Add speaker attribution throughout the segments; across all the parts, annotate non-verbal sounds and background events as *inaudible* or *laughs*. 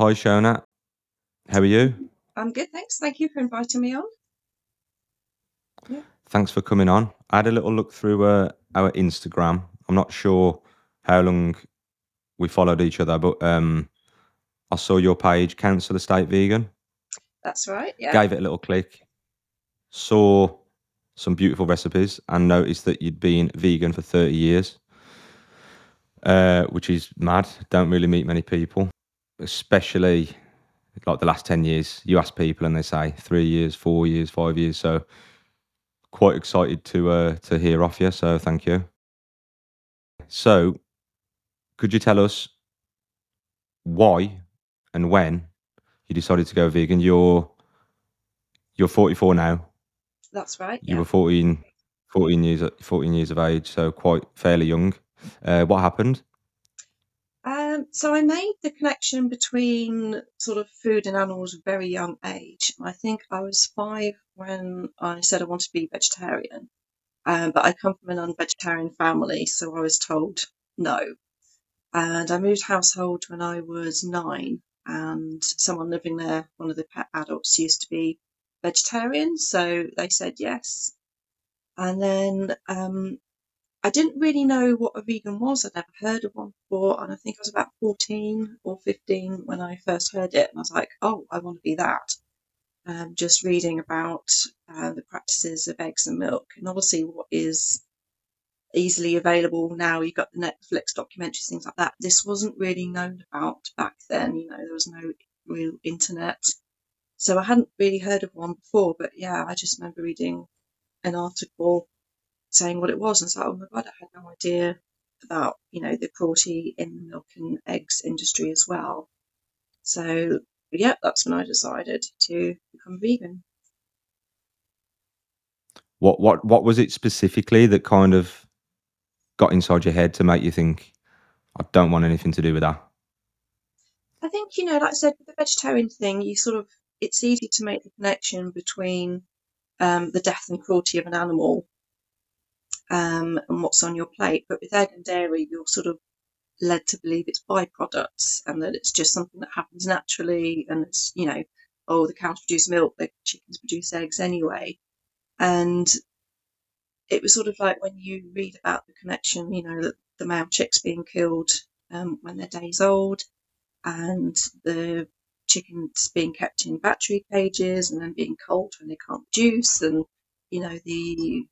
Speaker 1: Hi, Shona. How are you?
Speaker 2: I'm good, thanks. Thank you for inviting me on. Yeah.
Speaker 1: Thanks for coming on. I had a little look through uh, our Instagram. I'm not sure how long we followed each other, but um, I saw your page, Council Estate Vegan.
Speaker 2: That's right. Yeah.
Speaker 1: Gave it a little click. Saw some beautiful recipes and noticed that you'd been vegan for 30 years, uh, which is mad. Don't really meet many people, especially like the last 10 years. You ask people and they say three years, four years, five years. So quite excited to uh, to hear off you. So thank you. So, could you tell us why and when you decided to go vegan? You're you're 44 now.
Speaker 2: That's right.
Speaker 1: You
Speaker 2: Yeah.
Speaker 1: were 14, 14 years 14 years of age, so quite fairly young. Uh, what happened?
Speaker 2: Um, so I made the connection between sort of food and animals at a very young age. I think I was five when I said I wanted to be vegetarian. Um, but I come from a non-vegetarian family, so I was told no. And I moved household when I was nine, and someone living there, one of the pet adults, used to be vegetarian, so they said yes. And then um, I didn't really know what a vegan was. I'd never heard of one before, and I think I was about 14 or 15 when I first heard it, and I was like, oh, I want to be that. Um, just reading about uh, the practices of eggs and milk, and obviously what is easily available now. You've got the Netflix documentaries, things like that. This wasn't really known about back then. You know, there was no real internet, so I hadn't really heard of one before. But yeah, I just remember reading an article saying what it was, and it's like, oh my god, I had no idea about you know the cruelty in the milk and eggs industry as well. So yeah, that's when I decided to become vegan.
Speaker 1: What what what was it specifically that kind of got inside your head to make you think I don't want anything to do with that?
Speaker 2: I think you know, like I said, with the vegetarian thing, you sort of it's easy to make the connection between um, the death and cruelty of an animal um, and what's on your plate. But with egg and dairy, you're sort of led to believe it's byproducts and that it's just something that happens naturally, and it's you know, oh, the cows produce milk, the chickens produce eggs anyway, and it was sort of like when you read about the connection, you know, that the male chicks being killed um, when they're days old, and the chickens being kept in battery cages and then being cold when they can't produce, and you know the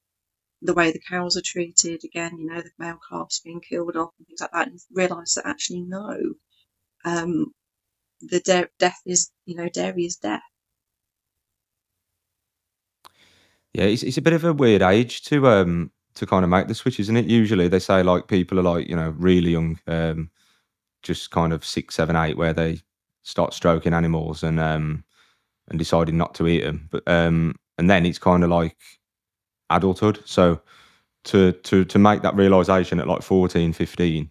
Speaker 2: the way the cows are treated again, you know, the male calves being killed off and things like that, and realise that actually no, um, the de- death is you know dairy is death.
Speaker 1: Yeah, it's it's a bit of a weird age to um to kind of make the switch, isn't it? Usually they say like people are like, you know, really young, um, just kind of six, seven, eight, where they start stroking animals and um and deciding not to eat them. But um and then it's kind of like adulthood. So to to to make that realization at like 14, 15,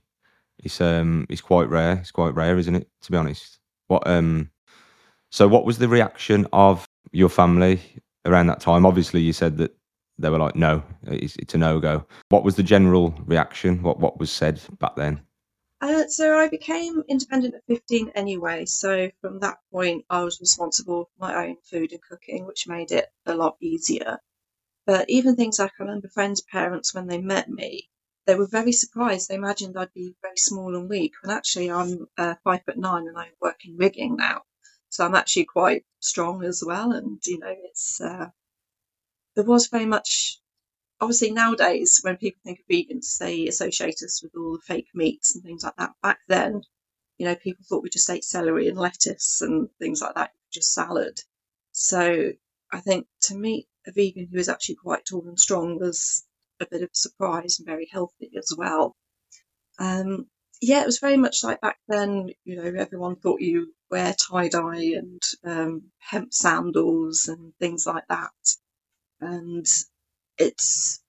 Speaker 1: it's um it's quite rare. It's quite rare, isn't it? To be honest. What um so what was the reaction of your family around that time? Obviously you said that they were like, no, it's, it's a no go. What was the general reaction? What what was said back then?
Speaker 2: Uh, so I became independent at 15 anyway. So from that point, I was responsible for my own food and cooking, which made it a lot easier. But even things like I remember friends' parents when they met me, they were very surprised. They imagined I'd be very small and weak, when actually I'm uh, five foot nine and I work in rigging now. So I'm actually quite strong as well. And you know, it's uh, there was very much obviously nowadays when people think of vegans, they associate us with all the fake meats and things like that. Back then, you know, people thought we just ate celery and lettuce and things like that, just salad. So I think to meet a vegan who is actually quite tall and strong was a bit of a surprise and very healthy as well. Um, yeah, it was very much like back then, you know, everyone thought you wear tie dye and um, hemp sandals and things like that. And it's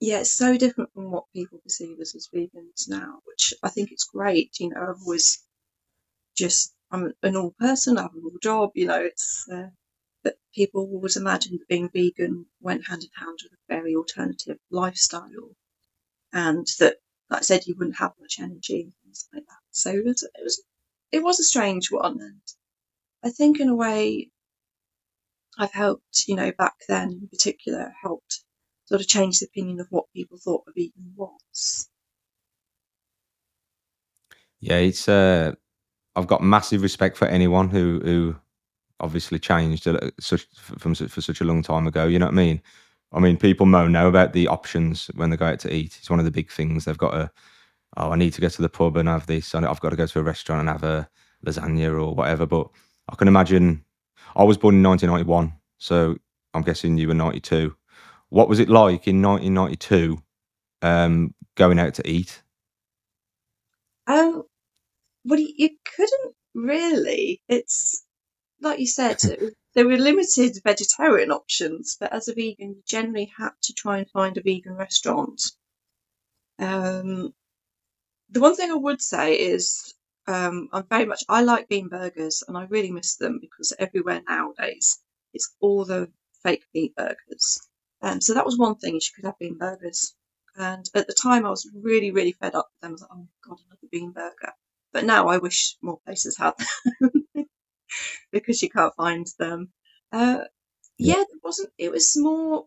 Speaker 2: yeah, it's so different from what people perceive us as vegans now, which I think it's great. You know, I've always just I'm a normal person, I have a normal job. You know, it's uh, but people always imagined that being vegan went hand in hand with a very alternative lifestyle, and that, like I said, you wouldn't have much energy and things like that. So it was, it was it was a strange one, and I think in a way, I've helped. You know, back then in particular, helped sort of change the opinion of what people thought a vegan was.
Speaker 1: Yeah, it's uh, I've got massive respect for anyone who who obviously changed such from for such a long time ago. You know what I mean? I mean, people moan now about the options when they go out to eat. It's one of the big things. They've got to, oh, I need to go to the pub and have this, I've got to go to a restaurant and have a lasagna or whatever. But I can imagine. I was born in 1991, so I'm guessing you were 92. What was it like in 1992 um, going out to eat?
Speaker 2: Um, well, you couldn't really. It's like you said, there were limited vegetarian options, but as a vegan, you generally had to try and find a vegan restaurant. Um, the one thing I would say is um, I'm very much I like bean burgers and I really miss them because everywhere nowadays it's all the fake meat burgers. Um, so that was one thing you could have bean burgers. And at the time, I was really, really fed up with them. I was like, oh god, another bean burger. But now I wish more places had them *laughs* *laughs* because you can't find them. Uh, yeah, it wasn't. It was more.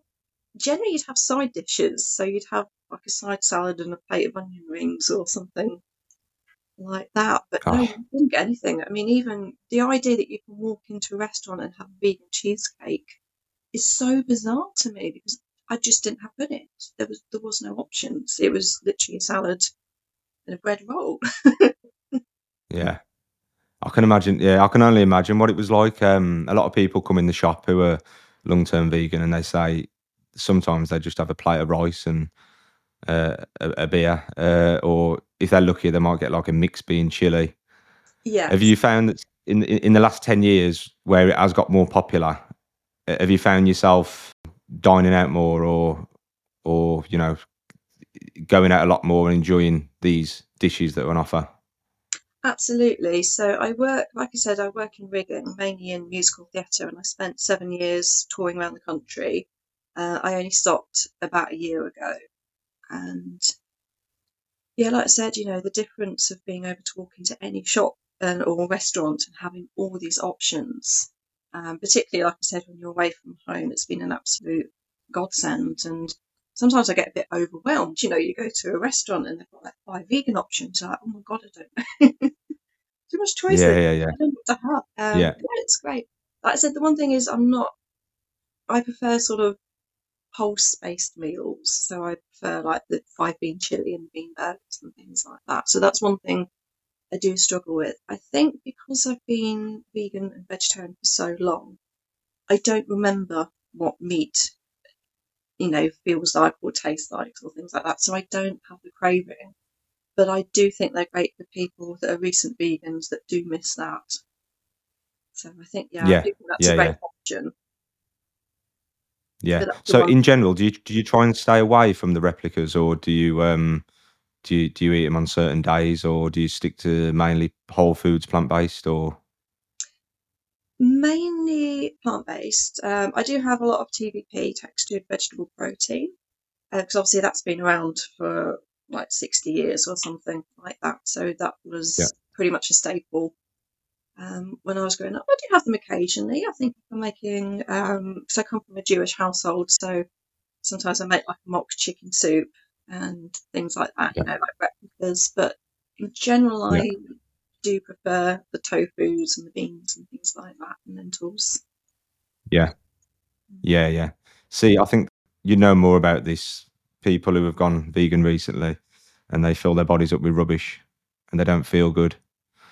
Speaker 2: Generally, you'd have side dishes, so you'd have like a side salad and a plate of onion rings or something like that. But no,
Speaker 1: Oh,
Speaker 2: you didn't get anything. I mean, even the idea that you can walk into a restaurant and have a vegan cheesecake is so bizarre to me because I just didn't have it. There was there was no options. It was literally a salad and a bread roll. *laughs*
Speaker 1: yeah. I can imagine. Yeah, I can only imagine what it was like. Um, a lot of people come in the shop who are long-term vegan, and they say sometimes they just have a plate of rice and uh, a, a beer, uh, or if they're lucky, they might get like a mixed bean chili. Yeah.
Speaker 2: Have
Speaker 1: you found that in in in the last ten years, where it has got more popular, uh, have you found yourself dining out more, or or you know going out a lot more and enjoying these dishes that are on offer?
Speaker 2: Absolutely. So I work, like I said, I work in rigging, mainly in musical theatre, and I spent seven years touring around the country. Uh, I only stopped about a year ago, and yeah, like I said, you know, the difference of being able to walk into any shop and, or restaurant and having all these options, um, particularly like I said, when you're away from home, it's been an absolute godsend. And sometimes I get a bit overwhelmed. You know, you go to a restaurant and they've got like five vegan options. You're like, oh my god, I don't know. *laughs* Too much choices.
Speaker 1: Yeah, yeah, yeah,
Speaker 2: I don't know what to have. Um,
Speaker 1: yeah,
Speaker 2: yeah, it's great. Like I said, the one thing is I'm not. I prefer sort of pulse based meals. So I prefer like the five bean chili and bean burgers and things like that. So that's one thing I do struggle with. I think because I've been vegan and vegetarian for so long, I don't remember what meat, you know, feels like or tastes like or things like that. So I don't have the craving. But I do think they're great for people that are recent vegans that do miss that. So I think, yeah, I think that's a great
Speaker 1: yeah.
Speaker 2: option.
Speaker 1: Yeah.
Speaker 2: But that's the
Speaker 1: So in general, do you do you try and stay away from the replicas, or do you um do you do you eat them on certain days, or do you stick to mainly whole foods, plant based, or
Speaker 2: Mainly plant-based. Um, I do have a lot of TVP, textured vegetable protein, because obviously that's been around for like 60 years or something like that. So that
Speaker 1: yeah,
Speaker 2: was pretty much a staple um, when I was growing up. I do have them occasionally. I think I'm making, because I come from a Jewish household, so sometimes I make like mock chicken soup and things like that, you know, like replicas. But in general,
Speaker 1: yeah,
Speaker 2: I do prefer the tofus and the beans and things like that and lentils.
Speaker 1: yeah, yeah, yeah. See, I think you know more about these People who have gone vegan recently, and they fill their bodies up with rubbish, and they don't feel good.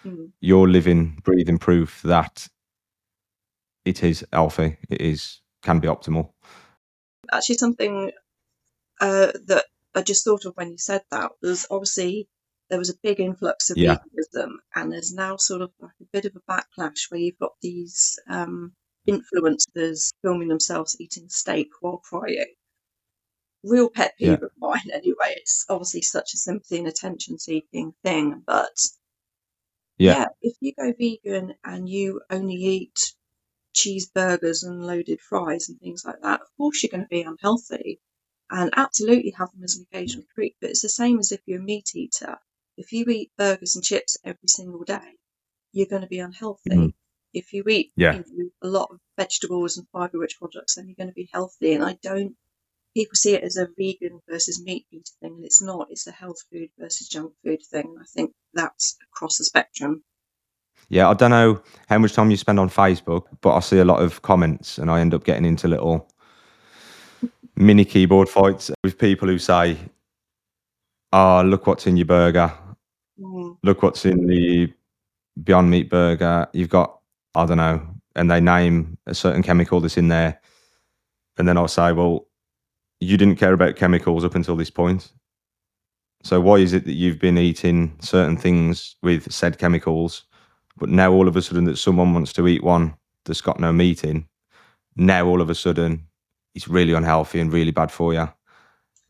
Speaker 2: Mm.
Speaker 1: You're living, breathing proof that it is healthy. It is can be optimal.
Speaker 2: Actually, something uh, that I just thought of when you said that was obviously there was a big influx of
Speaker 1: Yeah,
Speaker 2: veganism, and there's now sort of like a bit of a backlash where you've got these um, influencers filming themselves eating steak while crying. Real pet
Speaker 1: yeah,
Speaker 2: peeve of mine, *laughs* anyway. It's obviously such a sympathy and attention seeking thing, but
Speaker 1: yeah,
Speaker 2: yeah, if you go vegan and you only eat cheeseburgers and loaded fries and things like that, of course you're going to be unhealthy and absolutely have them as an occasional treat. But it's the same as if you're a meat eater. If you eat burgers and chips every single day, you're going to be unhealthy.
Speaker 1: Mhm.
Speaker 2: If you eat
Speaker 1: Yeah.
Speaker 2: you know, a lot of vegetables and fiber rich products, then you're going to be healthy. And I don't, people see it as a vegan versus meat eater thing, and it's not. It's a health food versus junk food thing. And I think that's across the spectrum.
Speaker 1: Yeah, I don't know how much time you spend on Facebook, but I see a lot of comments and I end up getting into little *laughs* mini keyboard fights with people who say, Oh, look what's in your burger.
Speaker 2: Mm.
Speaker 1: Look what's in the Beyond Meat burger. You've got, I don't know, and they name a certain chemical that's in there. And then I'll say, Well, you didn't care about chemicals up until this point. So why is it that you've been eating certain things with said chemicals, but now all of a sudden that someone wants to eat one that's got no meat in, now all of a sudden it's really unhealthy and really bad for you.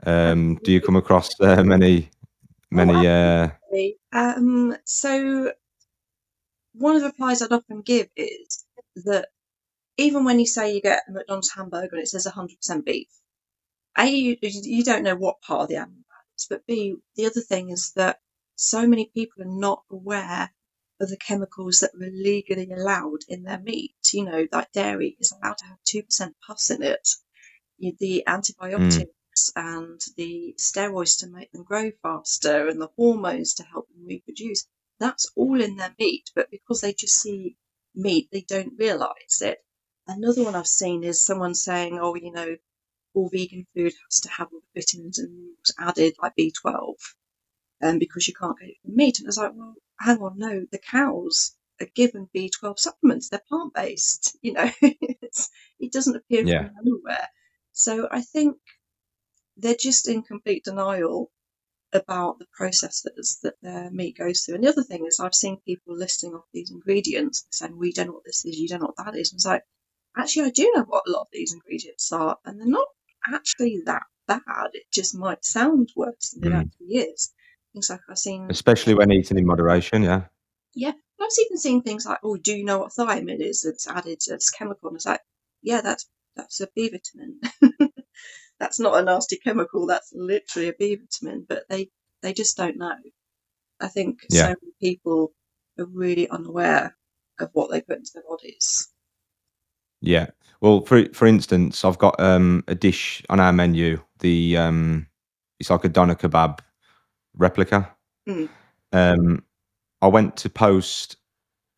Speaker 1: Um, do you come across uh, many, many? Uh,
Speaker 2: Absolutely. Um, so one of the replies I'd often give is that even when you say you get a McDonald's hamburger and it says 100% beef, A, you, you don't know what part of the animal that is, but B, the other thing is that so many people are not aware of the chemicals that are legally allowed in their meat. You know, like dairy is allowed to have 2% pus in it. The and the steroids to make them grow faster and the hormones to help them reproduce. That's all in their meat, but because they just see meat, they don't realise it. Another one I've seen is someone saying, oh, you know, all vegan food has to have all the vitamins and minerals added, like B12, um, because you can't get it from meat. And I was like, well, hang on, no, the cows are given B12 supplements. They're plant based. You know, *laughs* it's, it doesn't appear
Speaker 1: Yeah.
Speaker 2: from anywhere. So I think they're just in complete denial about the processes that their meat goes through. And the other thing is, I've seen people listing off these ingredients and saying, we don't know what this is, you don't know what that is. And it's like, actually, I do know what a lot of these ingredients are, and they're not actually that bad. It just might sound worse than it
Speaker 1: Mm.
Speaker 2: actually is. Things like I've seen,
Speaker 1: especially when eaten in moderation. Yeah.
Speaker 2: yeah, I've even seen things like, oh, do you know what thiamine is that's added to this chemical? And it's like, yeah, that's that's a B vitamin. *laughs* that's not a nasty chemical. That's literally a B vitamin. But they they just don't know. I think
Speaker 1: Yeah.
Speaker 2: so many people are really unaware of what they put into their bodies.
Speaker 1: Yeah. Well, for for instance, I've got um, a dish on our menu. The um, it's like a doner kebab replica.
Speaker 2: Mm.
Speaker 1: Um, I went to post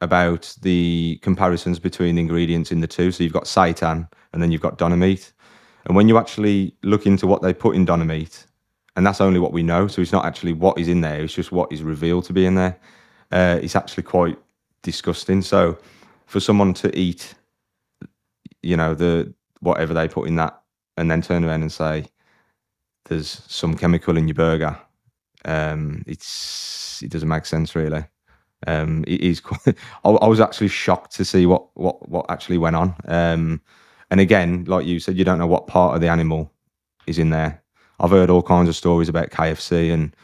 Speaker 1: about the comparisons between the ingredients in the two. So you've got seitan and then you've got doner meat. And when you actually look into what they put in meat, and that's only what we know, so it's not actually what is in there, it's just what is revealed to be in there. Uh, it's actually quite disgusting. So for someone to eat, you know, the whatever they put in that, and then turn around and say, "There's some chemical in your burger," um, it's it doesn't make sense really. Um, it is. *laughs* Quite, I, I was actually shocked to see what what what actually went on. Um, and again, like you said, you don't know what part of the animal is in there. I've heard all kinds of stories about KFC and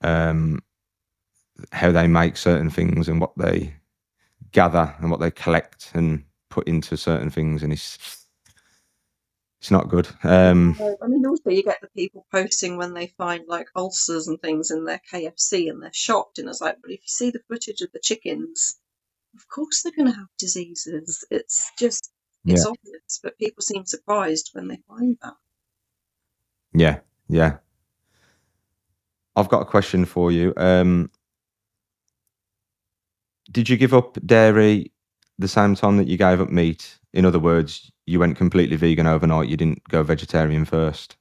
Speaker 1: um, how they make certain things and what they gather and what they collect and put into certain things, and it's it's not good. Um,
Speaker 2: I mean, also you get the people posting when they find like ulcers and things in their KFC and they're shocked. And it's like, but if you see the footage of the chickens, of course they're going to have diseases. It's just, it's
Speaker 1: Yeah.
Speaker 2: obvious, but people seem surprised when they find that.
Speaker 1: Yeah, yeah. I've got a question for you. Um, did you give up dairy the same time that you gave up meat? In other words, you went completely vegan overnight. You didn't go vegetarian first.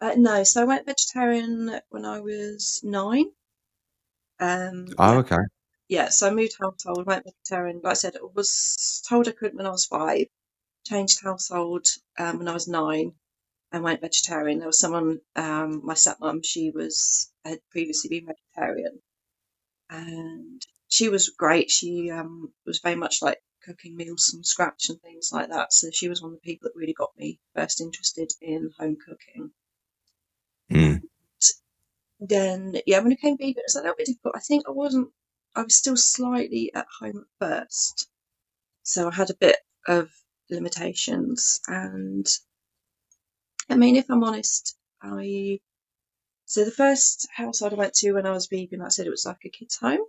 Speaker 2: Uh, no, so I went vegetarian when I was nine. Um,
Speaker 1: Oh, okay.
Speaker 2: Yeah, so I moved household, went vegetarian. Like I said, I was told I couldn't when I was five, changed household um, when I was nine, and went vegetarian. There was someone, um, my stepmom, she was had previously been vegetarian, and she was great. She um, was very much like cooking meals from scratch and things like that. So she was one of the people that really got me first interested in home cooking.
Speaker 1: Mm.
Speaker 2: Then, yeah, when it came vegan, it was a little bit difficult. I think I wasn't, I was still slightly at home at first. So I had a bit of limitations. And I mean, if I'm honest, I, so the first household I went to when I was vegan, I said it was like a kid's home.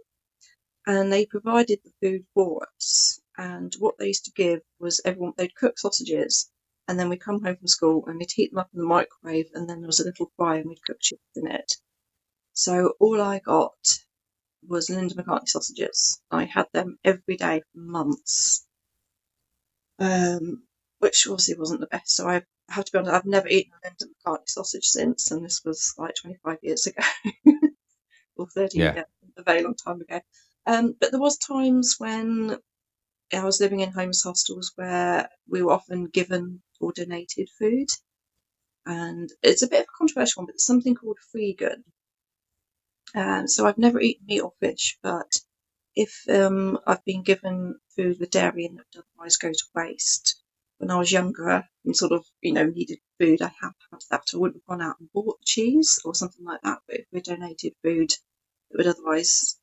Speaker 2: and they provided the food for us. And what they used to give was everyone they'd cook sausages, and then we'd come home from school and we'd heat them up in the microwave, and then there was a little fry and we'd cook chips in it. So all I got was Linda McCartney sausages. I had them every day for months, um, which obviously wasn't the best. So I have to be honest, I've never eaten a Linda McCartney sausage since, and this was like 25 years ago *laughs* or 30
Speaker 1: Yeah.
Speaker 2: years, a very long time ago. Um, but there was times when I was living in homeless hostels where we were often given or donated food, and it's a bit of a controversial one, but there's something called freegan. Um, so I've never eaten meat or fish, but if um, I've been given food with dairy and it would otherwise go to waste, when I was younger and sort of, you know, needed food, I have had that. I wouldn't have gone out and bought cheese or something like that. But if we donated food that would otherwise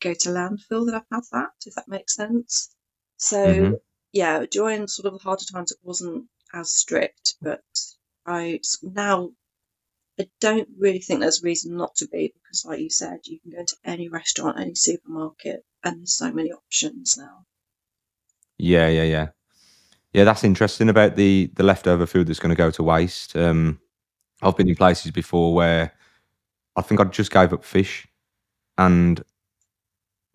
Speaker 2: go to landfill, then I've had that, if that makes sense. So,
Speaker 1: Mhm.
Speaker 2: yeah, during sort of the harder times, it wasn't as strict, but I now I don't really think there's a reason not to be because, like you said, you can go into any restaurant, any supermarket, and there's so many options now.
Speaker 1: Yeah, yeah, yeah. Yeah, that's interesting about the the leftover food that's gonna go to waste. Um, I've been in places before where I think I just gave up fish, and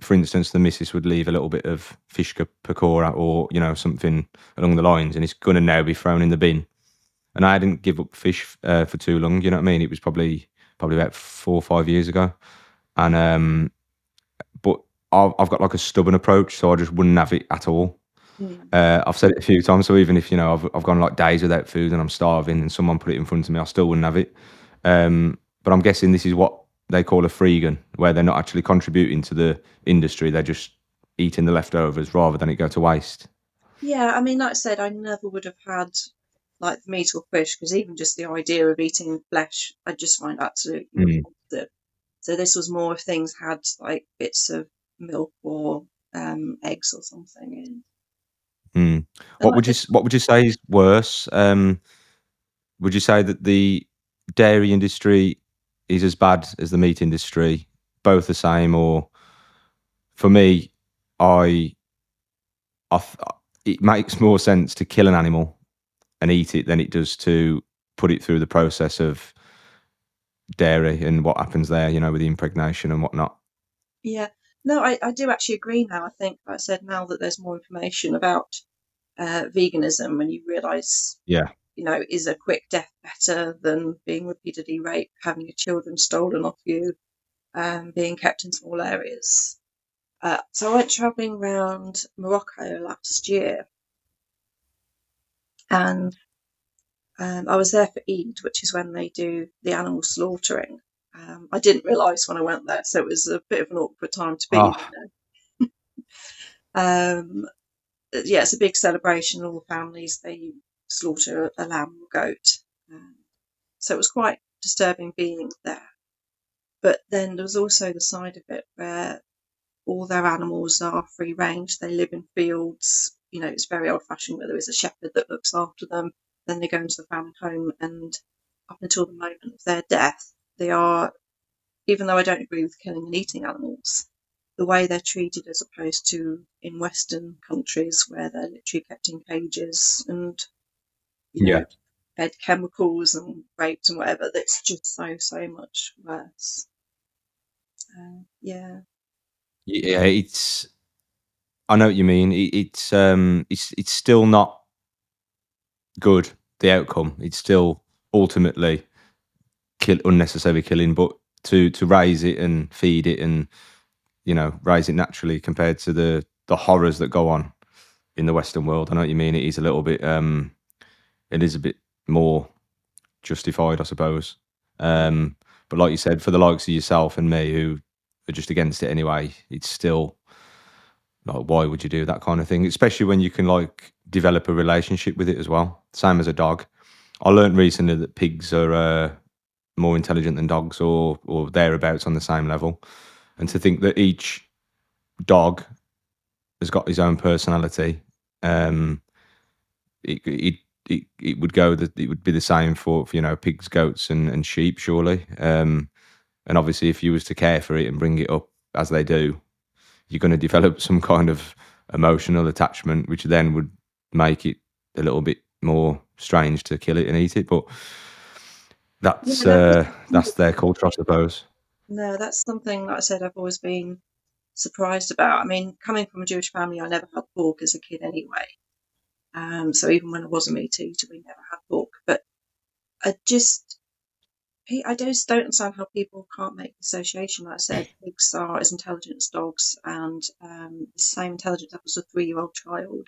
Speaker 1: for instance, the missus would leave a little bit of fish pakora or you know something along the lines, and it's gonna now be thrown in the bin. And I didn't give up fish uh, for too long. You know what I mean? It was probably probably about four or five years ago, and um, but I've, I've got like a stubborn approach, so I just wouldn't have it at all.
Speaker 2: Mm.
Speaker 1: Uh, I've said it a few times, so even if you know I've I've gone like days without food and I'm starving, and someone put it in front of me, I still wouldn't have it. Um, but I'm guessing this is what they call a freegan, where they're not actually contributing to the industry; they're just eating the leftovers rather than it go to waste.
Speaker 2: Yeah, I mean, like I said, I never would have had like the meat or fish because even just the idea of eating flesh, I just find absolutely
Speaker 1: Mm.
Speaker 2: repulsive. So this was more if things had like bits of milk or um, eggs or something in.
Speaker 1: Mm. What
Speaker 2: like
Speaker 1: would you What would you say is worse? Um, would you say that the dairy industry is as bad as the meat industry, both the same, or for me, I, I it makes more sense to kill an animal and eat it than it does to put it through the process of dairy and what happens there, you know, with the impregnation and whatnot.
Speaker 2: yeah, no, I, I do actually agree now. I think, like I said, now that there's more information about uh, veganism and you realise
Speaker 1: Yeah.
Speaker 2: you know, is a quick death better than being repeatedly raped, having your children stolen off you, um, being kept in small areas? Uh, so I went travelling around Morocco last year, and um, I was there for Eid, which is when they do the animal slaughtering. Um, I didn't realise when I went there, so it was a bit of an awkward time to be
Speaker 1: Ah,
Speaker 2: there. *laughs* Um, yeah, it's a big celebration. All the families they slaughter a lamb or goat, um, so it was quite disturbing being there. But then there was also the side of it where all their animals are free range. They live in fields. You know, it's very old fashioned where there is a shepherd that looks after them. Then they go into the family home, and up until the moment of their death, they are, even though I don't agree with killing and eating animals, the way they're treated as opposed to in Western countries where they're literally kept in cages and, you know,
Speaker 1: yeah.
Speaker 2: fed chemicals and raped and whatever, that's just so, so much worse. Uh, yeah.
Speaker 1: Yeah, it's. I know what you mean. It, it's um, it's it's still not good. The outcome. It's still ultimately kill unnecessary killing, but to to raise it and feed it and you know raise it naturally compared to the the horrors that go on in the Western world. I know what you mean. It is a little bit. Um, it is a bit more justified, I suppose. Um, but like you said, for the likes of yourself and me who are just against it anyway, it's still like why would you do that kind of thing? Especially when you can like develop a relationship with it as well. Same as a dog. I learned recently that pigs are uh, more intelligent than dogs, or or thereabouts on the same level. And to think that each dog has got his own personality, um, it it it, it would go that it would be the same for, for you know pigs, goats, and, and sheep, surely. Um, and obviously, if you was to care for it and bring it up as they do, you're going to develop some kind of emotional attachment, which then would make it a little bit more strange to kill it and eat it. But that's
Speaker 2: Yeah,
Speaker 1: uh,
Speaker 2: that's
Speaker 1: that's their culture, I suppose.
Speaker 2: no, that's something like I said I've always been surprised about. I mean, coming from a Jewish family, I never had pork as a kid anyway. Um, so even when I was a meat eater, we never had pork. But I just, I just don't understand how people can't make the association. Like I said, pigs are as intelligent as dogs, and um, the same intelligent as a three-year-old child.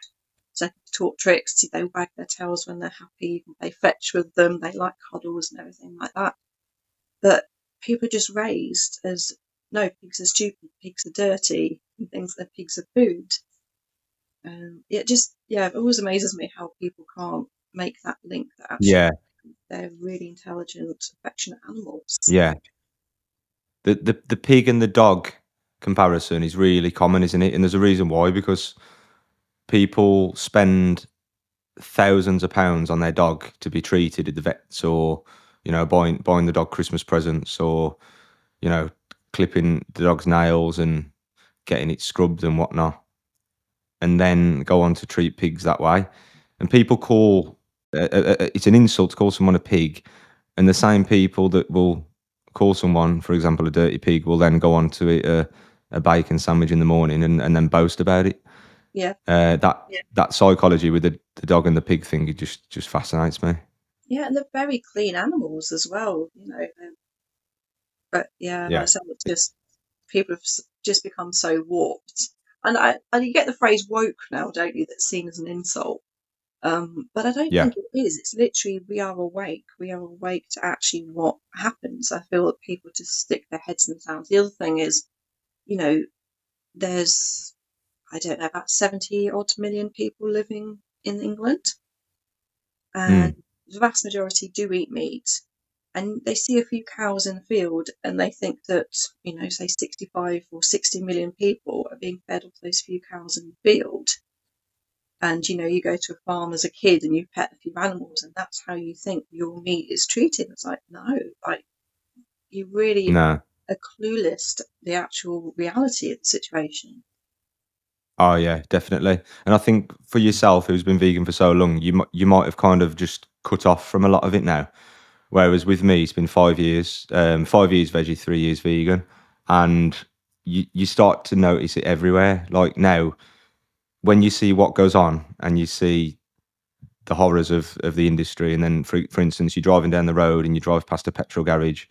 Speaker 2: So they talk tricks. They wag their tails when they're happy. They fetch with them. They like cuddles and everything like that. But people are just raised as no, pigs are stupid, pigs are dirty, and things that pigs are food. Um, it just yeah, it always amazes me how people can't make that link that
Speaker 1: Yeah,
Speaker 2: they're really intelligent, affectionate animals.
Speaker 1: yeah. The the the pig and the dog comparison is really common, isn't it? And there's a reason why because people spend thousands of pounds on their dog to be treated at the vets or you know buying buying the dog christmas presents or you know clipping the dog's nails and getting it scrubbed and whatnot and then go on to treat pigs that way and people call uh, uh, it's an insult to call someone a pig and the same people that will call someone for example a dirty pig will then go on to eat a, a bacon sandwich in the morning and, and then boast about it
Speaker 2: Yeah,
Speaker 1: uh, that
Speaker 2: Yeah.
Speaker 1: that psychology with the, the dog and the pig thing it just just fascinates me.
Speaker 2: yeah, and they're very clean animals as well. You know, um, but yeah,
Speaker 1: Yeah.
Speaker 2: Said, it's just people have just become so warped. And I, and you get the phrase woke now, don't you? That's seen as an insult. Um, but I don't
Speaker 1: Yeah.
Speaker 2: think it is. It's literally we are awake. We are awake to actually what happens. I feel that people just stick their heads in the sand. The other thing is, you know, there's I don't know about seventy odd million people living in England, and the vast majority do eat meat. And they see a few cows in the field, and they think that you know, say sixty-five or sixty million people are being fed off those few cows in the field and you know you go to a farm as a kid and you pet a few animals and that's how you think your meat is treated it's like no like you really
Speaker 1: No.
Speaker 2: are clueless to the actual reality of the situation
Speaker 1: Oh yeah, definitely. And I think for yourself, who's been vegan for so long, you you might have kind of just cut off from a lot of it now. Whereas with me, it's been five years, um, five years veggie, three years vegan, and you you start to notice it everywhere. Like now, when you see what goes on and you see the horrors of of the industry, and then for for instance, you're driving down the road and you drive past a petrol garage,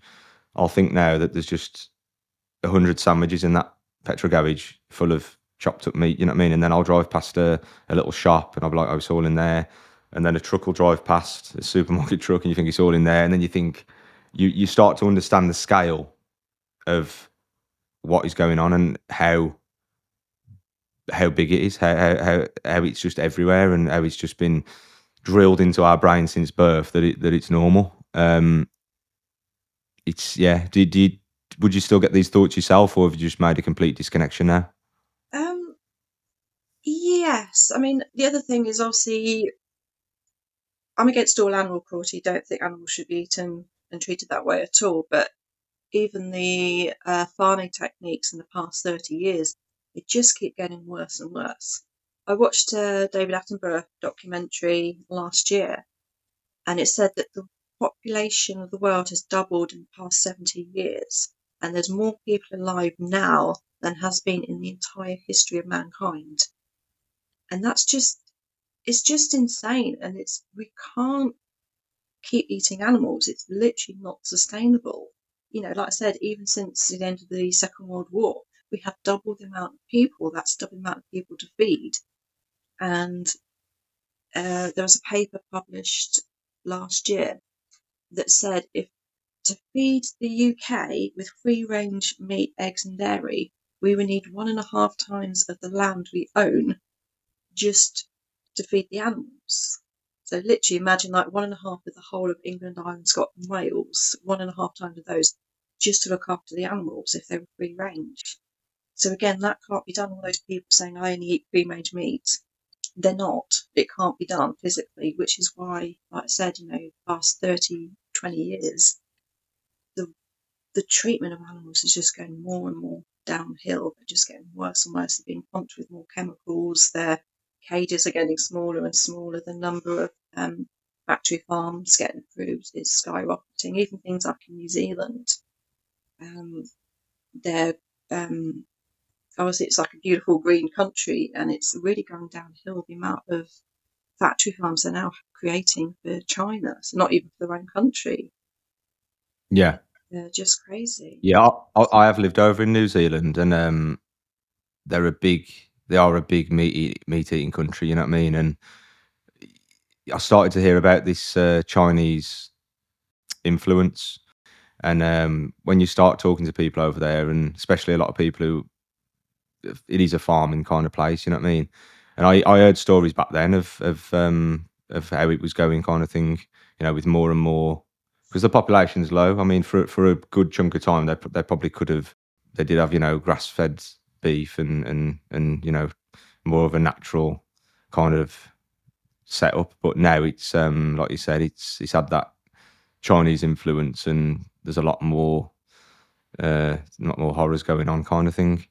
Speaker 1: I'll think now that there's just a hundred sandwiches in that petrol garage full of chopped up meat. You know what I mean? And then I'll drive past a, a little shop and I'll be like, oh, it's all in there. And then a truck will drive past a supermarket *laughs* truck and you think it's all in there. And then you think you you start to understand the scale of what is going on and how how big it is, how how how, it's just everywhere and how it's just been drilled into our brain since birth that it that it's normal. Um, it's yeah. Did you would you still get these thoughts yourself, or have you just made a complete disconnection now?
Speaker 2: um yes i mean the other thing is obviously i'm against all animal cruelty don't think animals should be eaten and treated that way at all but even the uh, farming techniques in the past 30 years they just keep getting worse and worse. I watched a david attenborough documentary last year and it said that the population of the world has doubled in the past 70 years and there's more people alive now than has been in the entire history of mankind. And that's just it's just insane and it's we can't keep eating animals. It's literally not sustainable. You know like i said even since the end of the second world war we have doubled the amount of people that's double the amount of people to feed and uh, there was a paper published last year that said if to feed the UK with free range meat, eggs, and dairy, we would need one and a half times of the land we own just to feed the animals. So literally imagine like one and a half of the whole of England, Ireland, Scotland, Wales, one and a half times of those just to look after the animals if they were free range. So again, that can't be done. All those people saying I only eat range meat, they're not. It can't be done physically, which is why, like I said, you know, past 30, 20 years, the the treatment of animals is just going more and more downhill. They're just getting worse and worse. They're being pumped with more chemicals. Their cages are getting smaller and smaller. The number of um, factory farms getting approved is skyrocketing. Even things like in New Zealand, um, they're um, obviously it's like a beautiful green country, and it's really going downhill. The amount of factory farms they're now creating for China, so not even for their own country.
Speaker 1: Yeah,
Speaker 2: They're just crazy.
Speaker 1: yeah. I, I have lived over in New Zealand, and um, they're a big, they are a big meat eat, meat eating country. You know what I mean? And I started to hear about this uh, Chinese influence, and um, when you start talking to people over there, and especially a lot of people who it is a farming kind of place, you know what I mean? And I, I heard stories back then of of um, of how it was going, kind of thing. You know, with more and more because the population's low. I mean, for for a good chunk of time, they they probably could have they did have you know grass fed beef and and and you know more of a natural kind of setup. But now it's um like you said, it's it's had that Chinese influence, and there's a lot more uh, a lot more horrors going on, kind of thing.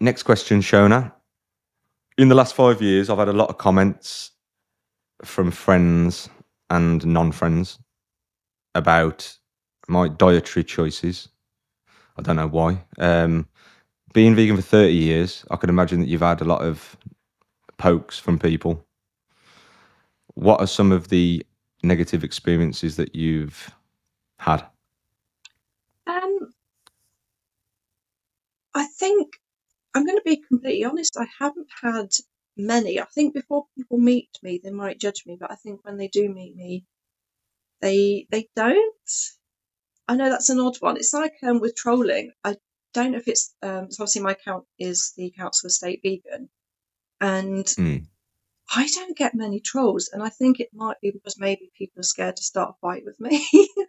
Speaker 1: Next question, Shona. In the last five years, I've had a lot of comments from friends and non-friends about my dietary choices. I don't know why. Um, being vegan for 30 years, I can imagine that you've had a lot of pokes from people. What are some of the negative experiences that you've had?
Speaker 2: Um, I think I'm going to be completely honest. I haven't had many. I think before people meet me, they might judge me, but I think when they do meet me, they they don't. I know that's an odd one. It's like um, with trolling. I don't know if it's um, so obviously my account is the Council Estate Vegan, and
Speaker 1: Mm.
Speaker 2: I don't get many trolls, and I think it might be because maybe people are scared to start a fight with me. *laughs*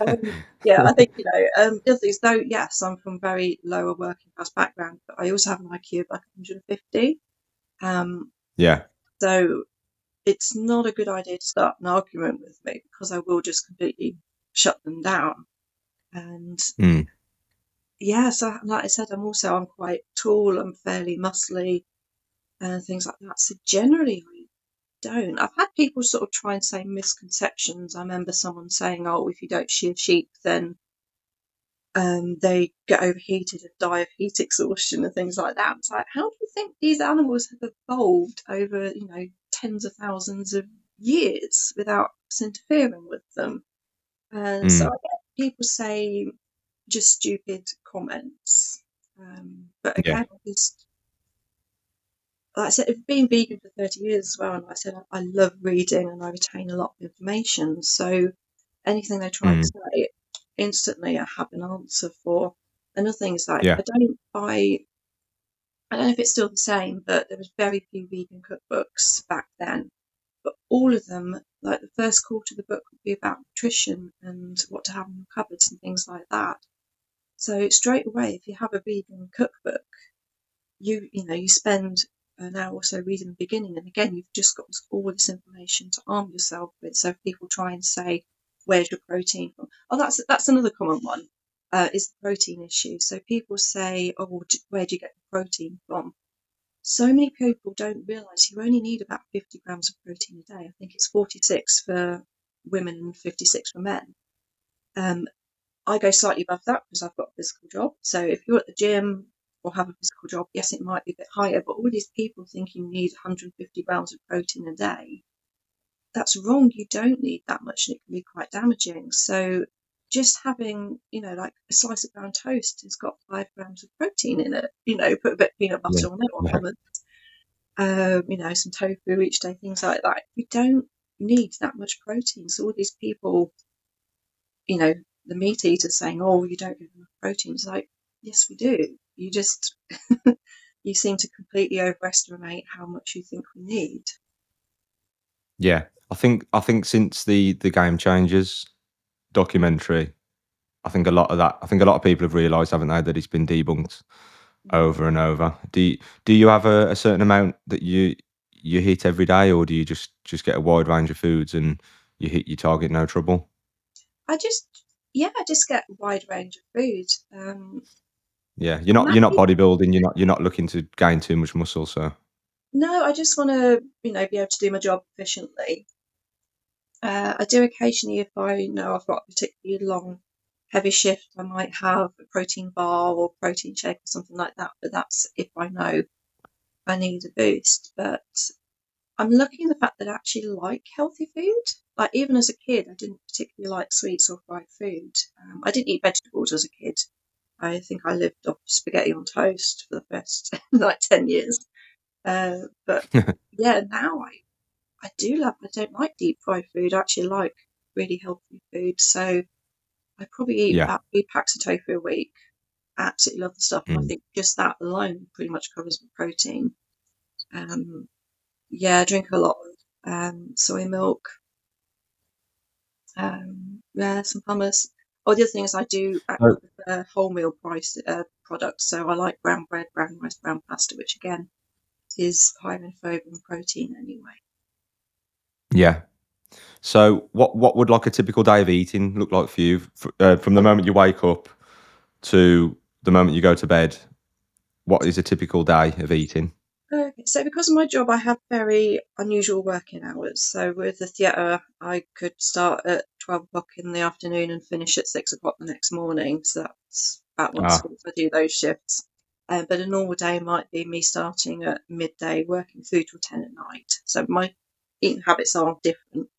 Speaker 2: Um, *laughs* yeah, I think you know. Um, the other thing is, though, yes, I'm from very lower working class background, but I also have an IQ of like 150. Um,
Speaker 1: yeah.
Speaker 2: so it's not a good idea to start an argument with me because I will just completely shut them down. And
Speaker 1: Mm.
Speaker 2: yeah, so like I said, I'm also I'm quite tall, I'm fairly muscly, and things like that. So generally, I don't. I've had people sort of try and say misconceptions. I remember someone saying, "Oh, if you don't shear sheep, then um, they get overheated and die of heat exhaustion and things like that." It's like, how do you think these animals have evolved over, you know, tens of thousands of years without us interfering with them? And so
Speaker 1: Mm.
Speaker 2: I get people say just stupid comments. Um, but
Speaker 1: Yeah.
Speaker 2: again, I just like I said, I've been vegan for 30 years as well, and like I said, I I love reading and I retain a lot of information. So anything they try to
Speaker 1: Mm.
Speaker 2: say, instantly I have an answer for. Another thing is like
Speaker 1: Yeah.
Speaker 2: I don't buy. I don't know if it's still the same, but there was very few vegan cookbooks back then. But all of them, like the first quarter of the book would be about nutrition and what to have in your cupboards and things like that. So straight away, if you have a vegan cookbook, you you know you spend an hour also so reading the beginning, and again you've just got all this information to arm yourself with. So people try and say, "Where's your protein from?" Oh, that's that's another common one. Uh, is the protein issue. So people say, "Oh, well, where do you get the protein from?" So many people don't realise you only need about 50 grams of protein a day. I think it's 46 for women and 56 for men. Um, I go slightly above that because I've got a physical job. So if you're at the gym or have a physical job, yes, it might be a bit higher, but all these people think you need 150 grams of protein a day. That's wrong. You don't need that much and it can be quite damaging. So just having, you know, like a slice of brown toast has got five grams of protein in it. You know, put a bit of peanut butter
Speaker 1: Yeah.
Speaker 2: on it or
Speaker 1: Yeah.
Speaker 2: almonds, um, you know, some tofu each day, things like that. You don't need that much protein. So all these people, you know, the meat eaters saying, "Oh, you don't get enough protein." It's like, yes, we do. You just *laughs* you seem to completely overestimate how much you think we need.
Speaker 1: Yeah, I think I think since the the Game Changers documentary, I think a lot of that. I think a lot of people have realised, haven't they, that it's been debunked over and over. Do you, do you have a, a certain amount that you you hit every day, or do you just just get a wide range of foods and you hit your target no trouble?
Speaker 2: I just, yeah, I just get a wide range of food. Um,
Speaker 1: Yeah, you're not you're not bodybuilding. You're not you're not looking to gain too much muscle. So
Speaker 2: no, I just want to, you know, be able to do my job efficiently. Uh, I do occasionally, if I know I've got a particularly long, heavy shift, I might have a protein bar or protein shake or something like that. But that's if I know I need a boost. But I'm lucky in the fact that I actually like healthy food. Like even as a kid, I didn't particularly like sweets or fried food. Um, I didn't eat vegetables as a kid. I think I lived off spaghetti on toast for the first *laughs* like ten years. Uh, but *laughs* yeah, now I I do love. I don't like deep fried food. I actually like really healthy food. So I probably eat
Speaker 1: Yeah.
Speaker 2: about three packs of tofu a week. Absolutely love the stuff. And I
Speaker 1: Mm.
Speaker 2: think just that alone pretty much covers my protein. Um, yeah, I drink a lot of um, soy milk. Um, yeah, some hummus. Oh, the other thing is I do prefer wholemeal price uh, products. So I like brown bread, brown rice, brown pasta, which again is higher in fibre and protein anyway.
Speaker 1: yeah. So what what would like a typical day of eating look like for you F- uh, from the moment you wake up to the moment you go to bed? What is a typical day of eating?
Speaker 2: Okay, so because of my job, I have very unusual working hours. So with the theatre, I could start at 12 o'clock in the afternoon and finish at 6 o'clock the next morning. So that's about once
Speaker 1: Ah.
Speaker 2: a week I do those shifts. Um, but a normal day might be me starting at midday, working through till 10 at night. So my eating habits are different.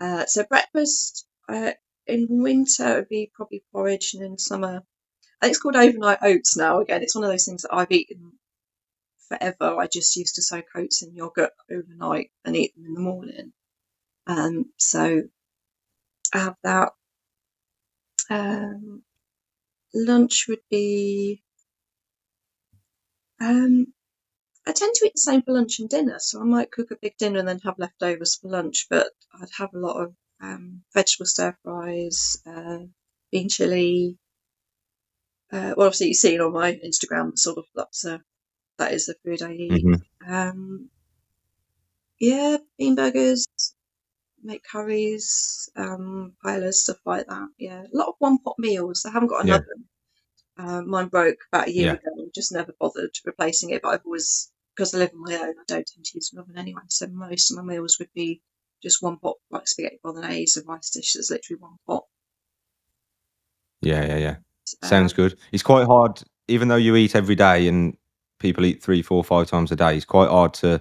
Speaker 2: Uh, so breakfast uh, in winter it would be probably porridge, and in summer, I think it's called overnight oats now. Again, it's one of those things that I've eaten forever. I just used to soak oats in yogurt overnight and eat them in the morning. Um, so I have that. Um, lunch would be. Um, I tend to eat the same for lunch and dinner, so I might cook a big dinner and then have leftovers for lunch. But I'd have a lot of um, vegetable stir fries, uh, bean chili. Uh, well, obviously you've seen on my Instagram, sort of that's uh, that is the food I eat.
Speaker 1: hmm
Speaker 2: Um, yeah, bean burgers, make curries, um, paellas, stuff like that. Yeah, a lot of one pot meals. I haven't got an
Speaker 1: Yeah.
Speaker 2: oven. Uh, mine broke about a year
Speaker 1: Yeah.
Speaker 2: ago. just never bothered replacing it. But I've always, because I live on my own, I don't tend to use an oven anyway. So most of my meals would be just one pot, like spaghetti bolognese, a rice dish that's literally one pot.
Speaker 1: Yeah, yeah, yeah. Sounds good. It's quite hard, even though you eat every day and people eat three, four, five times a day. It's quite hard to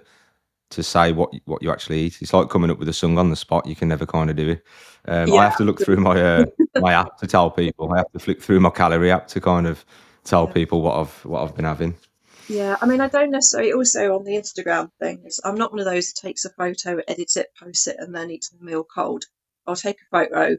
Speaker 1: to say what what you actually eat. It's like coming up with a song on the spot. You can never kind of do it. Um, I have to look through my uh, my app to tell people. I have to flick through my calorie app to kind of tell
Speaker 2: yeah.
Speaker 1: people what I've what I've been having.
Speaker 2: Yeah, I mean, I don't necessarily. Also, on the Instagram things, I'm not one of those that takes a photo, edits it, posts it, and then eats the meal cold. I'll take a photo,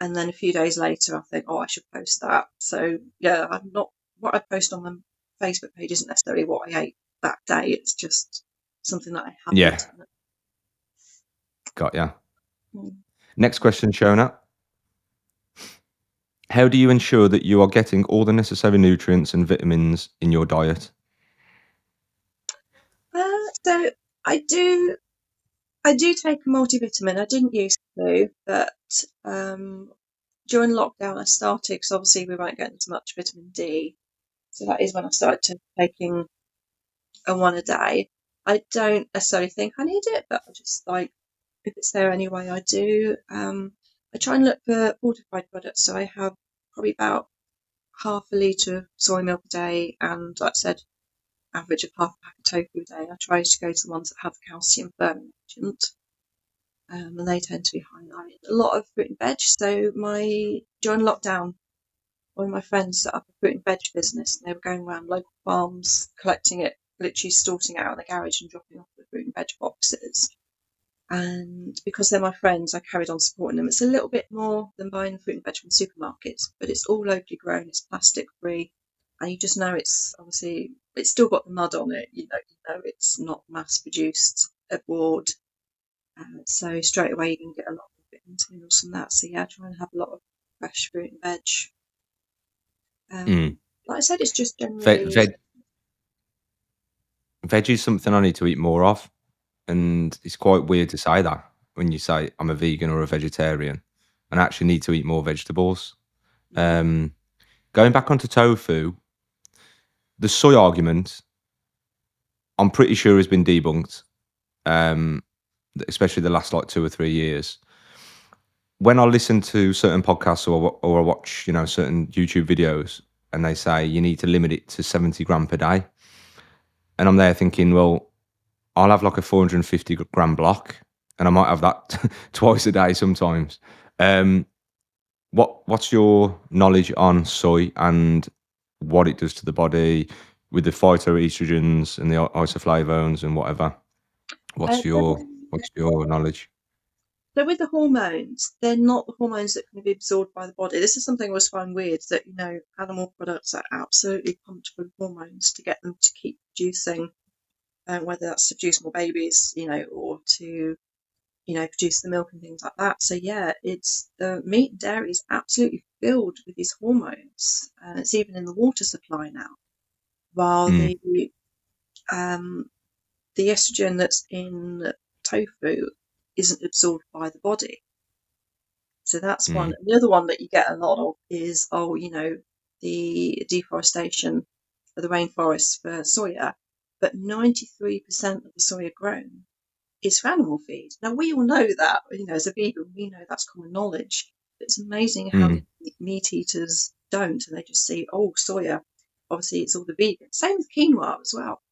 Speaker 2: and then a few days later, I think, oh, I should post that. So yeah, I'm not. What I post on the Facebook page isn't necessarily what I ate that day. It's just something that I have
Speaker 1: Yeah, got ya.
Speaker 2: Mm.
Speaker 1: Next question, Shona. How do you ensure that you are getting all the necessary nutrients and vitamins in your diet?
Speaker 2: Uh, so I do. I do take a multivitamin. I didn't used to, but um, during lockdown I started because obviously we weren't getting as much vitamin D. So that is when I started to taking a one a day. I don't necessarily think I need it, but I just like if it's there anyway, I do. Um, I try and look for fortified products, so I have probably about half a litre of soy milk a day, and like I said, average of half a pack of tofu a day. I try to go to the ones that have calcium firming agent, um, and they tend to be high in iron. A lot of fruit and veg. So my during lockdown, one of my friends set up a fruit and veg business, and they were going around local farms collecting it, literally sorting out the garage and dropping off the fruit and veg boxes. And because they're my friends, I carried on supporting them. It's a little bit more than buying fruit and veg from supermarkets, but it's all locally grown, it's plastic free, and you just know it's obviously it's still got the mud on it. You know, you know it's not mass produced abroad. Uh, so straight away you can get a lot of vitamins from that. So yeah, I try and have a lot of fresh fruit and veg. Um,
Speaker 1: Mm.
Speaker 2: like I said, it's just generally
Speaker 1: veg, veg is something I need to eat more of, and it's quite weird to say that when you say I'm a vegan or a vegetarian. and I actually need to eat more vegetables. Um, going back onto tofu, the soy argument, I'm pretty sure has been debunked, um, especially the last like two or three years. When I listen to certain podcasts or or I watch, you know, certain YouTube videos, and they say you need to limit it to 70 gram per day, and I'm there thinking, well, I'll have like a 450 gram block, and I might have that *laughs* twice a day sometimes. Um, what what's your knowledge on soy and what it does to the body with the phytoestrogens and the isoflavones and whatever? What's
Speaker 2: Uh,
Speaker 1: your what's your knowledge?
Speaker 2: So with the hormones, they're not the hormones that can be absorbed by the body. This is something I always find weird that you know animal products are absolutely pumped full of hormones to get them to keep producing, uh, whether that's to produce more babies, you know, or to you know produce the milk and things like that. So yeah, it's the meat and dairy is absolutely filled with these hormones, and it's even in the water supply now. While
Speaker 1: Mm,
Speaker 2: the um, the estrogen that's in tofu isn't absorbed by the body. So that's one.
Speaker 1: mm,
Speaker 2: The other one that you get a lot of is, oh, you know, the deforestation of the rainforest for soya, but 93% of the soya grown is for animal feed. Now, we all know that, you know, as a vegan, we know that's common knowledge. It's amazing how
Speaker 1: mm,
Speaker 2: meat eaters don't, and they just see, oh, soya, obviously it's all the vegan. Same with quinoa as well.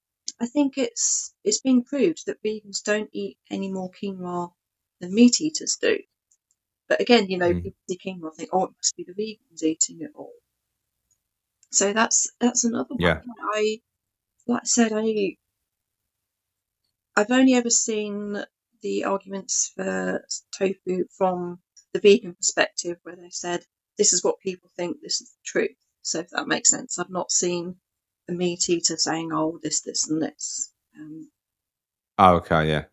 Speaker 2: I think it's it's been proved that vegans don't eat any more quinoa than meat eaters do. But again, you know,
Speaker 1: mm.
Speaker 2: people see quinoa and think, oh, it must be the vegans eating it all. So that's that's another one.
Speaker 1: Yeah.
Speaker 2: I like I said, I I've only ever seen the arguments for tofu from the vegan perspective, where they said this is what people think, this is the truth. So if that makes sense, I've not seen a meat eater saying, "Oh, this, this, and this." Um,
Speaker 1: Oh, okay, yeah.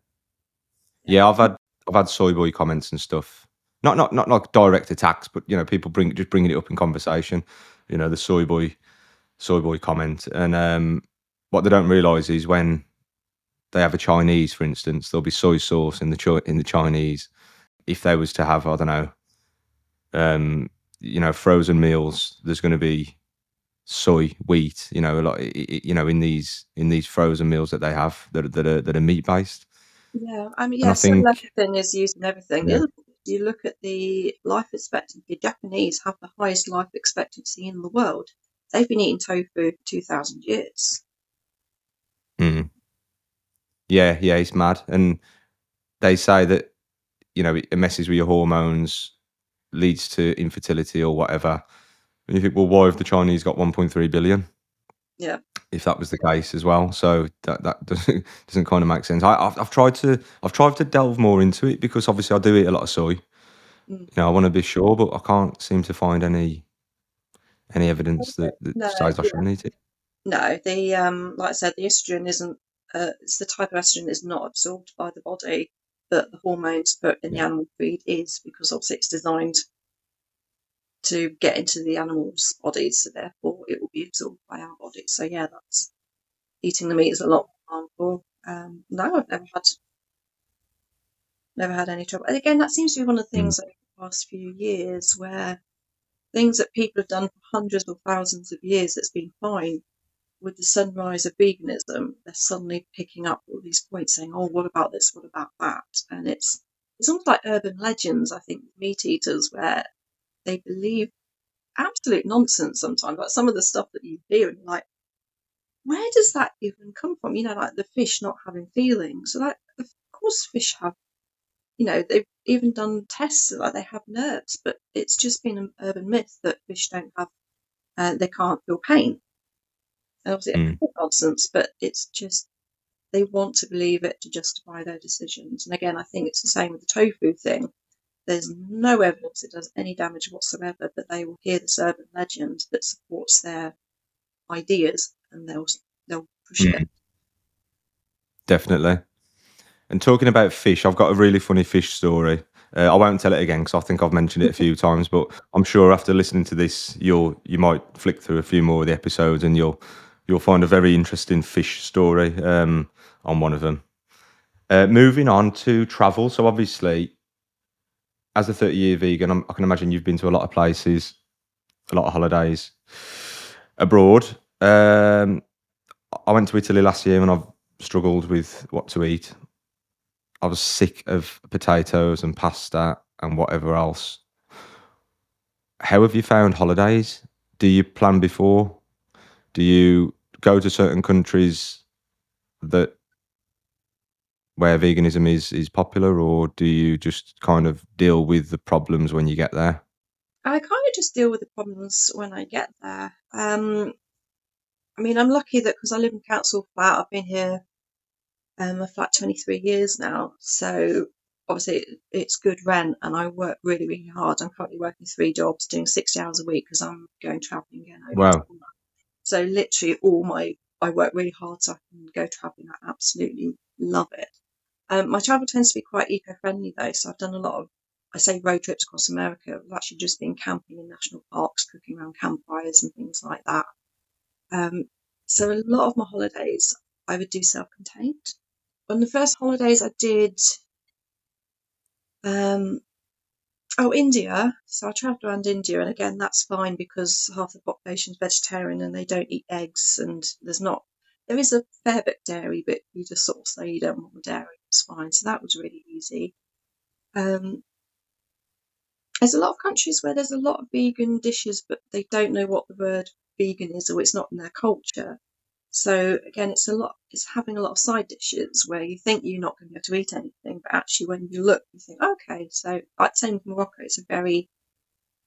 Speaker 2: yeah,
Speaker 1: I've had I've had soy boy comments and stuff. Not not not like direct attacks, but you know, people bring just bringing it up in conversation. You know, the soy boy soy boy comment, and um, what they don't realise is when they have a Chinese, for instance, there'll be soy sauce in the Chi- in the Chinese. If they was to have, I don't know, um, you know, frozen meals, there's going to be soy, wheat, you know, a lot, you know, in these in these frozen meals that they have that are, that are that are meat based.
Speaker 2: yeah. I mean, yeah,
Speaker 1: I think,
Speaker 2: lecithin is used in everything. The
Speaker 1: yeah,
Speaker 2: you look at the life expectancy. The Japanese have the highest life expectancy in the world. They've been eating tofu for two thousand years.
Speaker 1: mm, yeah, yeah, it's mad. And they say that you know it messes with your hormones, leads to infertility or whatever. And you think, well, why have the Chinese got 1.3 billion?
Speaker 2: Yeah.
Speaker 1: If that was the case as well, so that that *laughs* doesn't doesn't kind of make sense. I, I've I've tried to I've tried to delve more into it because obviously I do eat a lot of soy.
Speaker 2: Mm.
Speaker 1: You know, I want to be sure, but I can't seem to find any any evidence that, that
Speaker 2: No,
Speaker 1: says I
Speaker 2: yeah.
Speaker 1: shouldn't eat it.
Speaker 2: No, the um, like I said, the estrogen isn't. Uh, it's the type of estrogen is not absorbed by the body, but the hormones put in the animal feed is because obviously it's designed to get into the animal's bodies, so therefore it will be absorbed by our body. So yeah, that's eating the meat is a lot more harmful. Um, no, I've never had never had any trouble. And again, that seems to be one of the
Speaker 1: Mm,
Speaker 2: things over the past few years where things that people have done for hundreds or thousands of years that's been fine with the sunrise of veganism, they're suddenly picking up all these points saying, "Oh, what about this? What about that?" And it's it's almost like urban legends. I think meat eaters where they believe absolute nonsense sometimes. Like some of the stuff that you hear, and you're like, where does that even come from? You know, like the fish not having feelings. So, like, of course, fish have. You know, they've even done tests like they have nerves, but it's just been an urban myth that fish don't have, uh, they can't feel pain. And obviously,
Speaker 1: mm,
Speaker 2: it's nonsense, but it's just they want to believe it to justify their decisions. And again, I think it's the same with the tofu thing. There's no evidence it does any damage whatsoever, but they will hear this urban legend that supports their ideas, and they'll they'll push it.
Speaker 1: mm, definitely. And talking about fish, I've got a really funny fish story. Uh, I won't tell it again because I think I've mentioned it a few *laughs* times, but I'm sure after listening to this, you'll you might flick through a few more of the episodes and you'll you'll find a very interesting fish story um, on one of them. Uh, moving on to travel, so obviously, as a 30 year vegan, I'm, I can imagine you've been to a lot of places, a lot of holidays abroad. Um, I went to Italy last year and I've struggled with what to eat. I was sick of potatoes and pasta and whatever else. How have you found holidays? Do you plan before? Do you go to certain countries that where veganism is is popular, or do you just kind of deal with the problems when you get there?
Speaker 2: I kind of just deal with the problems when I get there. Um, I mean, I'm lucky that because I live in council flat, I've been here um, a flat 23 years now. So obviously it's good rent and I work really, really hard. I'm currently working three jobs, doing 60 hours a week because I'm going traveling again.
Speaker 1: Wow.
Speaker 2: So literally all my, I work really hard so I can go traveling. I absolutely love it. Um, my travel tends to be quite eco-friendly though. So I've done a lot of, I say road trips across America. I've actually just been camping in national parks, cooking around campfires and things like that. Um, so a lot of my holidays I would do self-contained. On the first holidays I did, um, oh India. So I travelled around India, and again that's fine because half the population is vegetarian and they don't eat eggs, and there's not. There is a fair bit dairy, but you just sort of say you don't want the dairy. It's fine. So that was really easy. Um, there's a lot of countries where there's a lot of vegan dishes, but they don't know what the word vegan is, or it's not in their culture. So again, it's a lot. It's having a lot of side dishes where you think you're not going to be able to eat anything, but actually, when you look, you think, okay. So, like same with Morocco, it's a very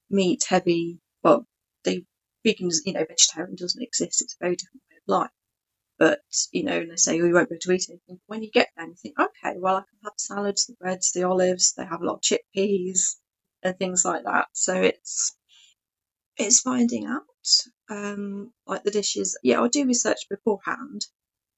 Speaker 2: meat heavy. Well, they vegans, you know, vegetarian doesn't exist. It's a very different way of life. But you know, they say, oh, you won't be able to eat anything. When you get there, you think, okay, well, I can have salads, the breads, the olives. They have a lot of chickpeas and things like that. So it's it's finding out um, like the dishes. Yeah, I'll do research beforehand,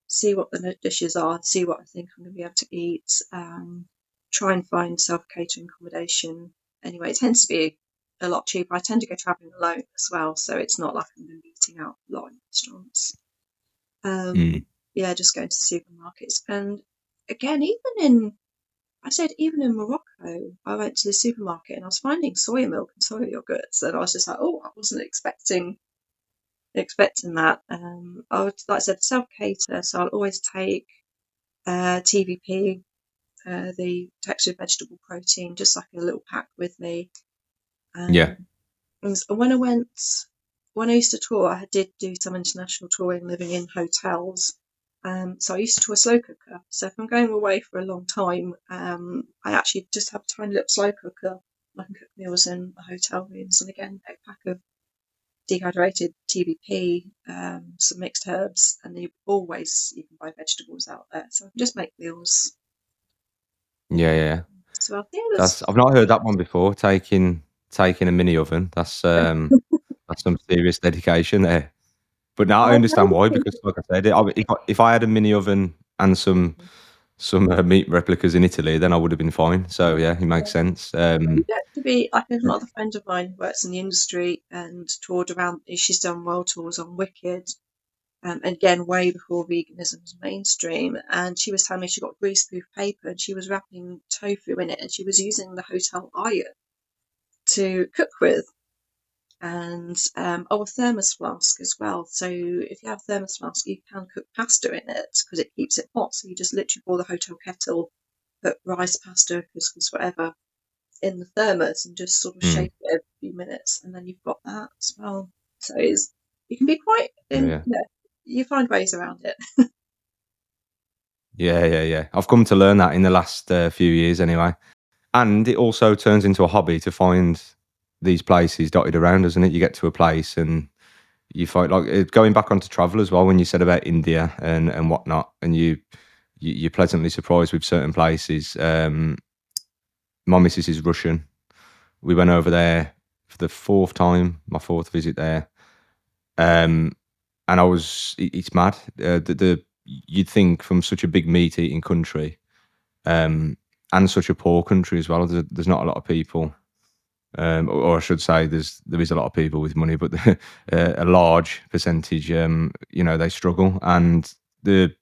Speaker 2: see what the dishes are, see what I think I'm going to be able to eat. Um, try and find self catering accommodation. Anyway, it tends to be a lot cheaper. I tend to go travelling alone as well, so it's not like I'm going to be eating out a lot in restaurants. Um,
Speaker 1: Mm.
Speaker 2: Yeah, just going to supermarkets. And again, even in, I said, even in Morocco, I went to the supermarket and I was finding soy milk and soy yogurts, and I was just like, oh, I wasn't expecting expecting that. Um, I would, like I said, self cater, so I'll always take uh, TVP, uh, the textured vegetable protein, just like a little pack with me. Um,
Speaker 1: Yeah.
Speaker 2: and when I went, when I used to tour, I did do some international touring, living in hotels. Um, so I used to tour a slow cooker. So if I'm going away for a long time, um, I actually just have a tiny little slow cooker. I can cook meals in the hotel rooms, and again, a pack of dehydrated TVP, um, some mixed herbs, and you always you can buy vegetables out there. So I can just make meals.
Speaker 1: Yeah, yeah.
Speaker 2: So I think there's
Speaker 1: That's I've not heard that one before. Taking taking a mini oven. That's um *laughs* that's some serious dedication there. But now I
Speaker 2: I
Speaker 1: understand why because, like I said, if I, if I had a mini oven and some some uh, meat replicas in Italy, then I would have been fine. So yeah, it makes sense. Um,
Speaker 2: have to be like another friend of mine who works in the industry and toured around. She's done world tours on Wicked, um, again way before veganism was mainstream. And she was telling me she got greaseproof paper and she was wrapping tofu in it, and she was using the hotel iron to cook with. and um, oh, a thermos flask as well. So if you have a thermos flask, you can cook pasta in it because it keeps it hot. So you just literally pour the hotel kettle, put rice, pasta, couscous, whatever, in the thermos and just sort of
Speaker 1: Mm.
Speaker 2: shake it every few minutes, and then you've got that as well. So it's you can be quite in.
Speaker 1: Yeah.
Speaker 2: You, know, you find ways around it. *laughs*
Speaker 1: yeah, yeah, yeah. I've come to learn that in the last uh, few years, anyway. And it also turns into a hobby to find these places dotted around, doesn't it? You get to a place and you find like going back onto travel as well. When you said about India and and whatnot, and you, you you're pleasantly surprised with certain places. Um, my missus is Russian. We went over there for the fourth time, my fourth visit there. Um, and I was, it- it's mad. Uh, the, the you'd think from such a big meat eating country, um, and such a poor country as well. There's, there's not a lot of people, um, or, or I should say, there's there is a lot of people with money, but *laughs* uh, a large percentage, um, you know, they struggle, and the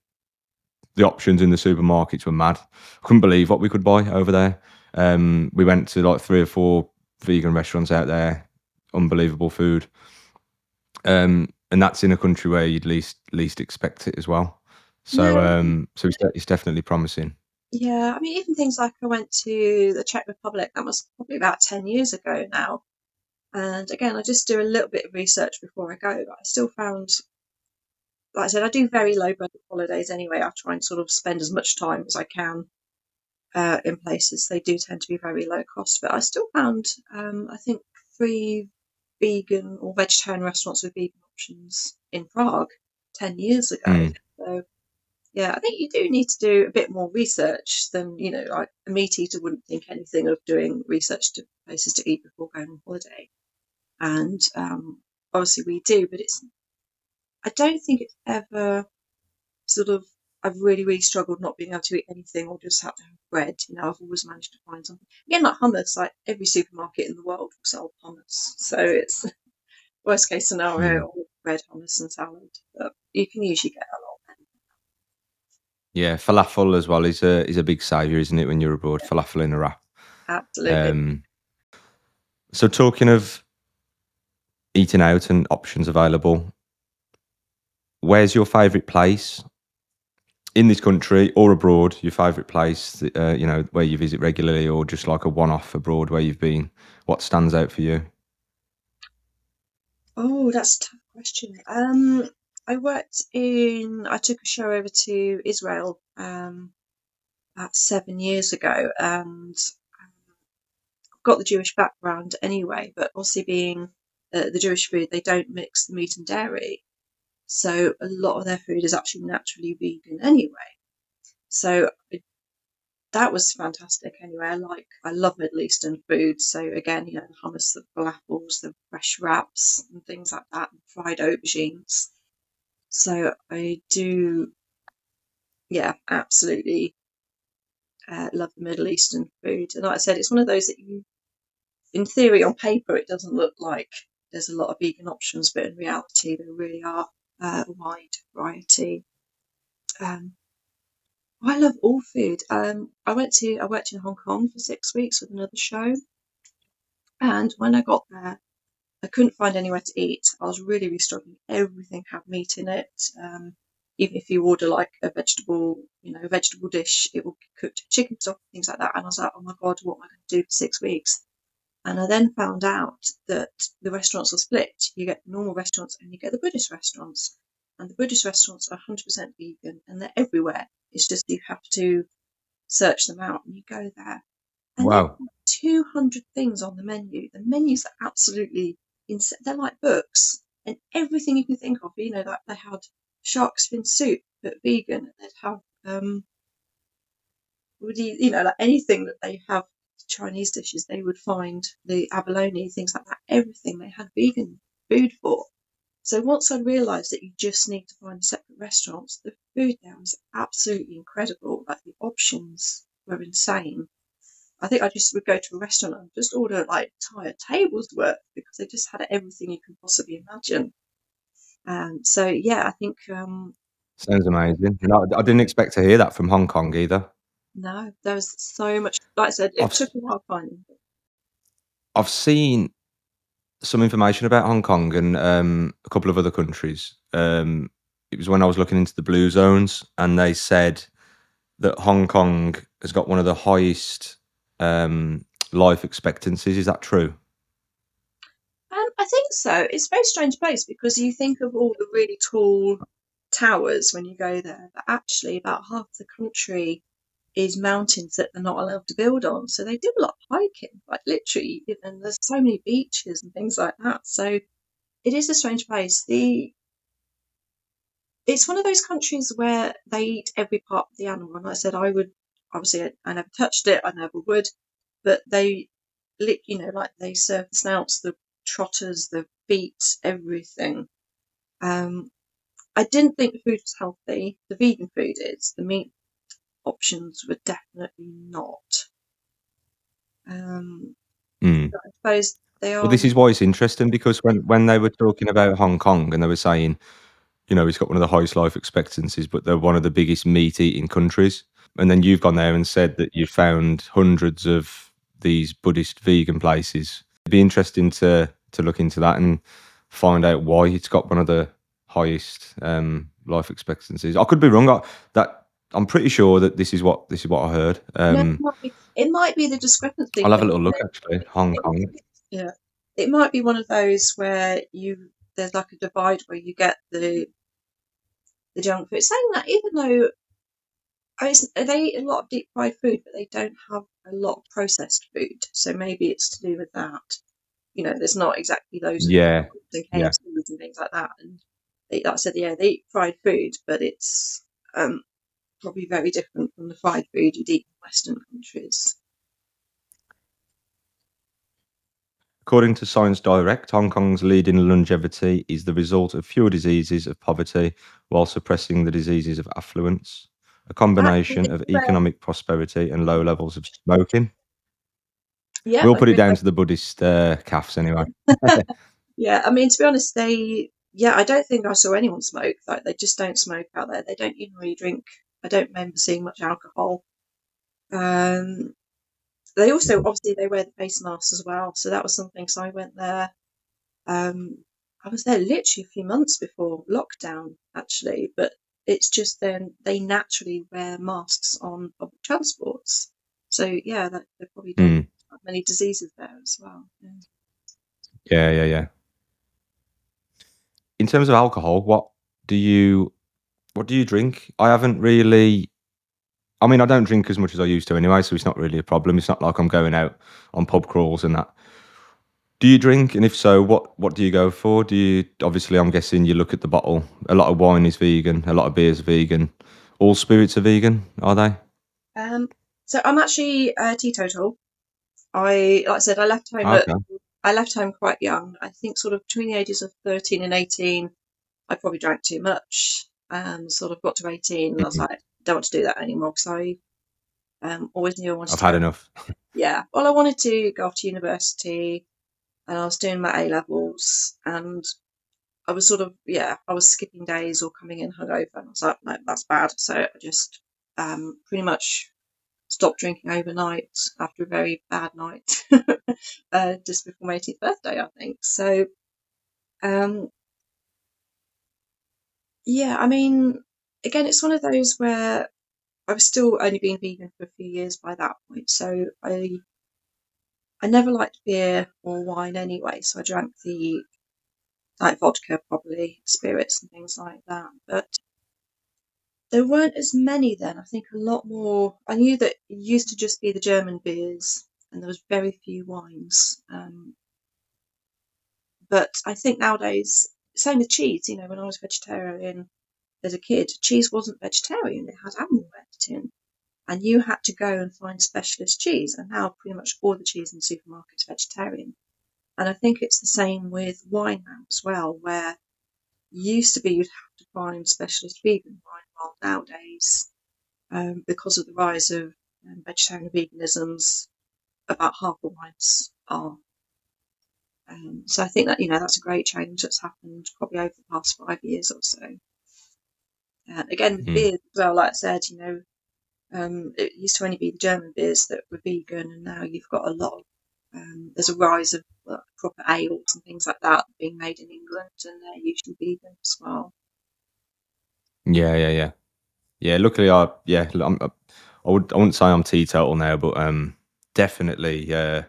Speaker 1: the options in the supermarkets were mad. I couldn't believe what we could buy over there. Um, we went to like three or four vegan restaurants out there, unbelievable food. Um, and that's in a country where you'd least least expect it as well. So
Speaker 2: No,
Speaker 1: um, so it's, it's definitely promising.
Speaker 2: Yeah, I mean, even things like I went to the Czech Republic, that was probably about 10 years ago now. And again, I just do a little bit of research before I go, but I still found, like I said, I do very low budget holidays anyway. I try and sort of spend as much time as I can uh, in places. They do tend to be very low cost, but I still found, um, I think, three vegan or vegetarian restaurants with vegan options in Prague 10 years ago.
Speaker 1: Mm.
Speaker 2: So, yeah, I think you do need to do a bit more research than, you know, like a meat eater wouldn't think anything of doing research to places to eat before going on holiday. And um, obviously we do, but it's, I don't think it's ever sort of, I've really, really struggled not being able to eat anything or just have to have bread. You know, I've always managed to find something. Again, like hummus, like every supermarket in the world will sell hummus. So it's *laughs* worst case scenario,
Speaker 1: Mm.
Speaker 2: bread, hummus, and salad. But you can usually get a lot.
Speaker 1: Yeah, falafel as well is a is a big saviour, isn't it? When you're abroad, falafel in a wrap.
Speaker 2: Absolutely.
Speaker 1: Um, so talking of eating out and options available, where's your favourite place in this country or abroad? Your favourite place, uh, you know, where you visit regularly, or just like a one-off abroad where you've been? What stands out for you?
Speaker 2: Oh, that's a tough question. Um, I worked in, I took a show over to Israel um, about seven years ago, and um, got the Jewish background anyway, but obviously being uh, the Jewish food, they don't mix the meat and dairy. So a lot of their food is actually naturally vegan anyway. So I, that was fantastic anyway. I like, I love Middle Eastern food. So again, you know, the hummus, the falafels, the fresh wraps and things like that, and fried aubergines. So I do, yeah, absolutely uh, love the Middle Eastern food. And like I said, it's one of those that you, in theory, on paper, it doesn't look like there's a lot of vegan options, but in reality, there really are uh, a wide variety. Um, I love all food. Um, I went to, I worked in Hong Kong for six weeks with another show, and when I got there, I couldn't find anywhere to eat. I was really, really struggling. Everything had meat in it. Um, even if you order like a vegetable, you know, vegetable dish, it will be cooked chicken stock, things like that. And I was like, oh my god, what am I going to do for six weeks? And I then found out that the restaurants are split. You get the normal restaurants and you get the Buddhist restaurants. And the Buddhist restaurants are 100% vegan and they're everywhere. It's just you have to search them out and you go there. And
Speaker 1: Wow.
Speaker 2: 200 things on the menu. The menus are absolutely insane. They're like books, and everything you can think of. You know, like they had shark fin soup, but vegan. They'd have, um, would you, you know, like anything that they have Chinese dishes, they would find the abalone, things like that. Everything they had vegan food for. So once I realised that you just need to find separate restaurants, the food there was absolutely incredible. Like the options were insane. I think I just would go to a restaurant and just order like entire tables worth because they just had everything you can possibly imagine. Um, so yeah, I think um,
Speaker 1: Sounds amazing. And I, I didn't expect to hear that from Hong Kong either.
Speaker 2: no, there was so much. Like I said, it
Speaker 1: I've,
Speaker 2: took a while finding. it.
Speaker 1: I've seen some information about Hong Kong and um, a couple of other countries. Um, it was when I was looking into the blue zones, and they said that Hong Kong has got one of the highest um, life expectancies. Is that true?
Speaker 2: Um, I think so. It's a very strange place because you think of all the really tall towers when you go there, but actually about half the country is mountains that they're not allowed to build on. So they do a lot of hiking, like literally, and there's so many beaches and things like that. So it is a strange place. The it's one of those countries where they eat every part of the animal. And I said, I would obviously I, I never touched it, I never would, but they, you know, like they serve the snouts, the trotters, the feet, everything. Um, I didn't think the food was healthy. The vegan food is. The meat options were definitely not. Um,
Speaker 1: Mm.
Speaker 2: I suppose they are.
Speaker 1: Well, this is why it's interesting because when, when they were talking about Hong Kong and they were saying, you know, it's got one of the highest life expectancies, but they're one of the biggest meat eating countries. And then you've gone there and said that you found hundreds of these Buddhist vegan places. It'd be interesting to to look into that and find out why it's got one of the highest um, life expectancies. I could be wrong. I, that I'm pretty sure that this is what this is what I heard.
Speaker 2: No, it
Speaker 1: Um,
Speaker 2: might be, it might be the discrepancy
Speaker 1: I'll have a little look actually. Hong
Speaker 2: It,
Speaker 1: Kong.
Speaker 2: yeah, it might be one of those where you there's like a divide where you get the the junk food. Saying that, even though I mean, it's- they eat a lot of deep fried food, but they don't have a lot of processed food, so maybe it's to do with that. You know, there's not exactly of
Speaker 1: Yeah,
Speaker 2: and
Speaker 1: yeah,
Speaker 2: and things like that. And they, like I said, yeah, they eat fried food, but it's um, probably very different from the fried food you'd eat in Western countries.
Speaker 1: According to Science Direct, Hong Kong's leading longevity is the result of fewer diseases of poverty while suppressing the diseases of affluence, a combination of economic prosperity and low levels of smoking.
Speaker 2: yeah,
Speaker 1: We'll put it down to the Buddhist uh, calves anyway. *laughs*
Speaker 2: Yeah, I mean, to be honest, they, yeah, I don't think I saw anyone smoke. Like, they just don't smoke out there. They don't even really drink. I don't remember seeing much alcohol. Um, they also, obviously, they wear the face masks as well. So that was something. So I went there. Um, I was there literally a few months before lockdown, actually, but it's just then they naturally wear masks on public transports. So yeah, that, they probably don't
Speaker 1: Mm.
Speaker 2: have many diseases there as well. Yeah.
Speaker 1: Yeah, yeah, yeah. In terms of alcohol, what do you what do you drink? I haven't really. I mean, I don't drink as much as I used to anyway, so it's not really a problem. It's not like I'm going out on pub crawls and that. Do you drink? And if so, what what do you go for? Do you obviously? I'm guessing you look at the bottle. A lot of wine is vegan. A lot of beer is vegan. All spirits are vegan, are they?
Speaker 2: Um, so I'm actually uh, teetotal. I, like I said, I left home at,
Speaker 1: Okay.
Speaker 2: I left home quite young. I think sort of between the ages of 13 and 18, I probably drank too much. And sort of got to 18 and I was
Speaker 1: Mhm.
Speaker 2: like, don't want to do that anymore because I um, always knew I wanted
Speaker 1: I've
Speaker 2: to
Speaker 1: had enough. *laughs*
Speaker 2: Yeah, well, I wanted to go off to university and I was doing my A levels and I was sort of, yeah, I was skipping days or coming in hungover and I was like, no, that's bad. So I just um, pretty much stopped drinking overnight after a very bad night, *laughs* uh, just before my 18th birthday, I think. So, um, yeah, I mean, again, it's one of those where I was still only being vegan for a few years by that point. So I, I never liked beer or wine anyway. So I drank the like vodka, probably spirits and things like that. But there weren't as many then. I think a lot more. I knew that it used to just be the German beers, and there was very few wines. Um, but I think nowadays, same with cheese. You know, when I was vegetarian as a kid, cheese wasn't vegetarian; it had animal added in, and you had to go and find specialist cheese. And now, pretty much all the cheese in the supermarket is vegetarian. And I think it's the same with wine now as well, where used to be you'd have to find specialist vegan wine, while nowadays, um, because of the rise of um, vegetarian veganisms, about half the wines are. Um, so I think that you know that's a great change that's happened probably over the past five years or so. Uh, again,
Speaker 1: Mm.
Speaker 2: as well, like I said, you know, um, it used to only be the German beers that were vegan, and now you've got a lot of um, there's a rise of proper ales and things like that being made in England, and they're usually vegan as well.
Speaker 1: Yeah, yeah, yeah, yeah. Luckily, I yeah, I'm, I would I wouldn't say I'm teetotal now, but um, definitely uh,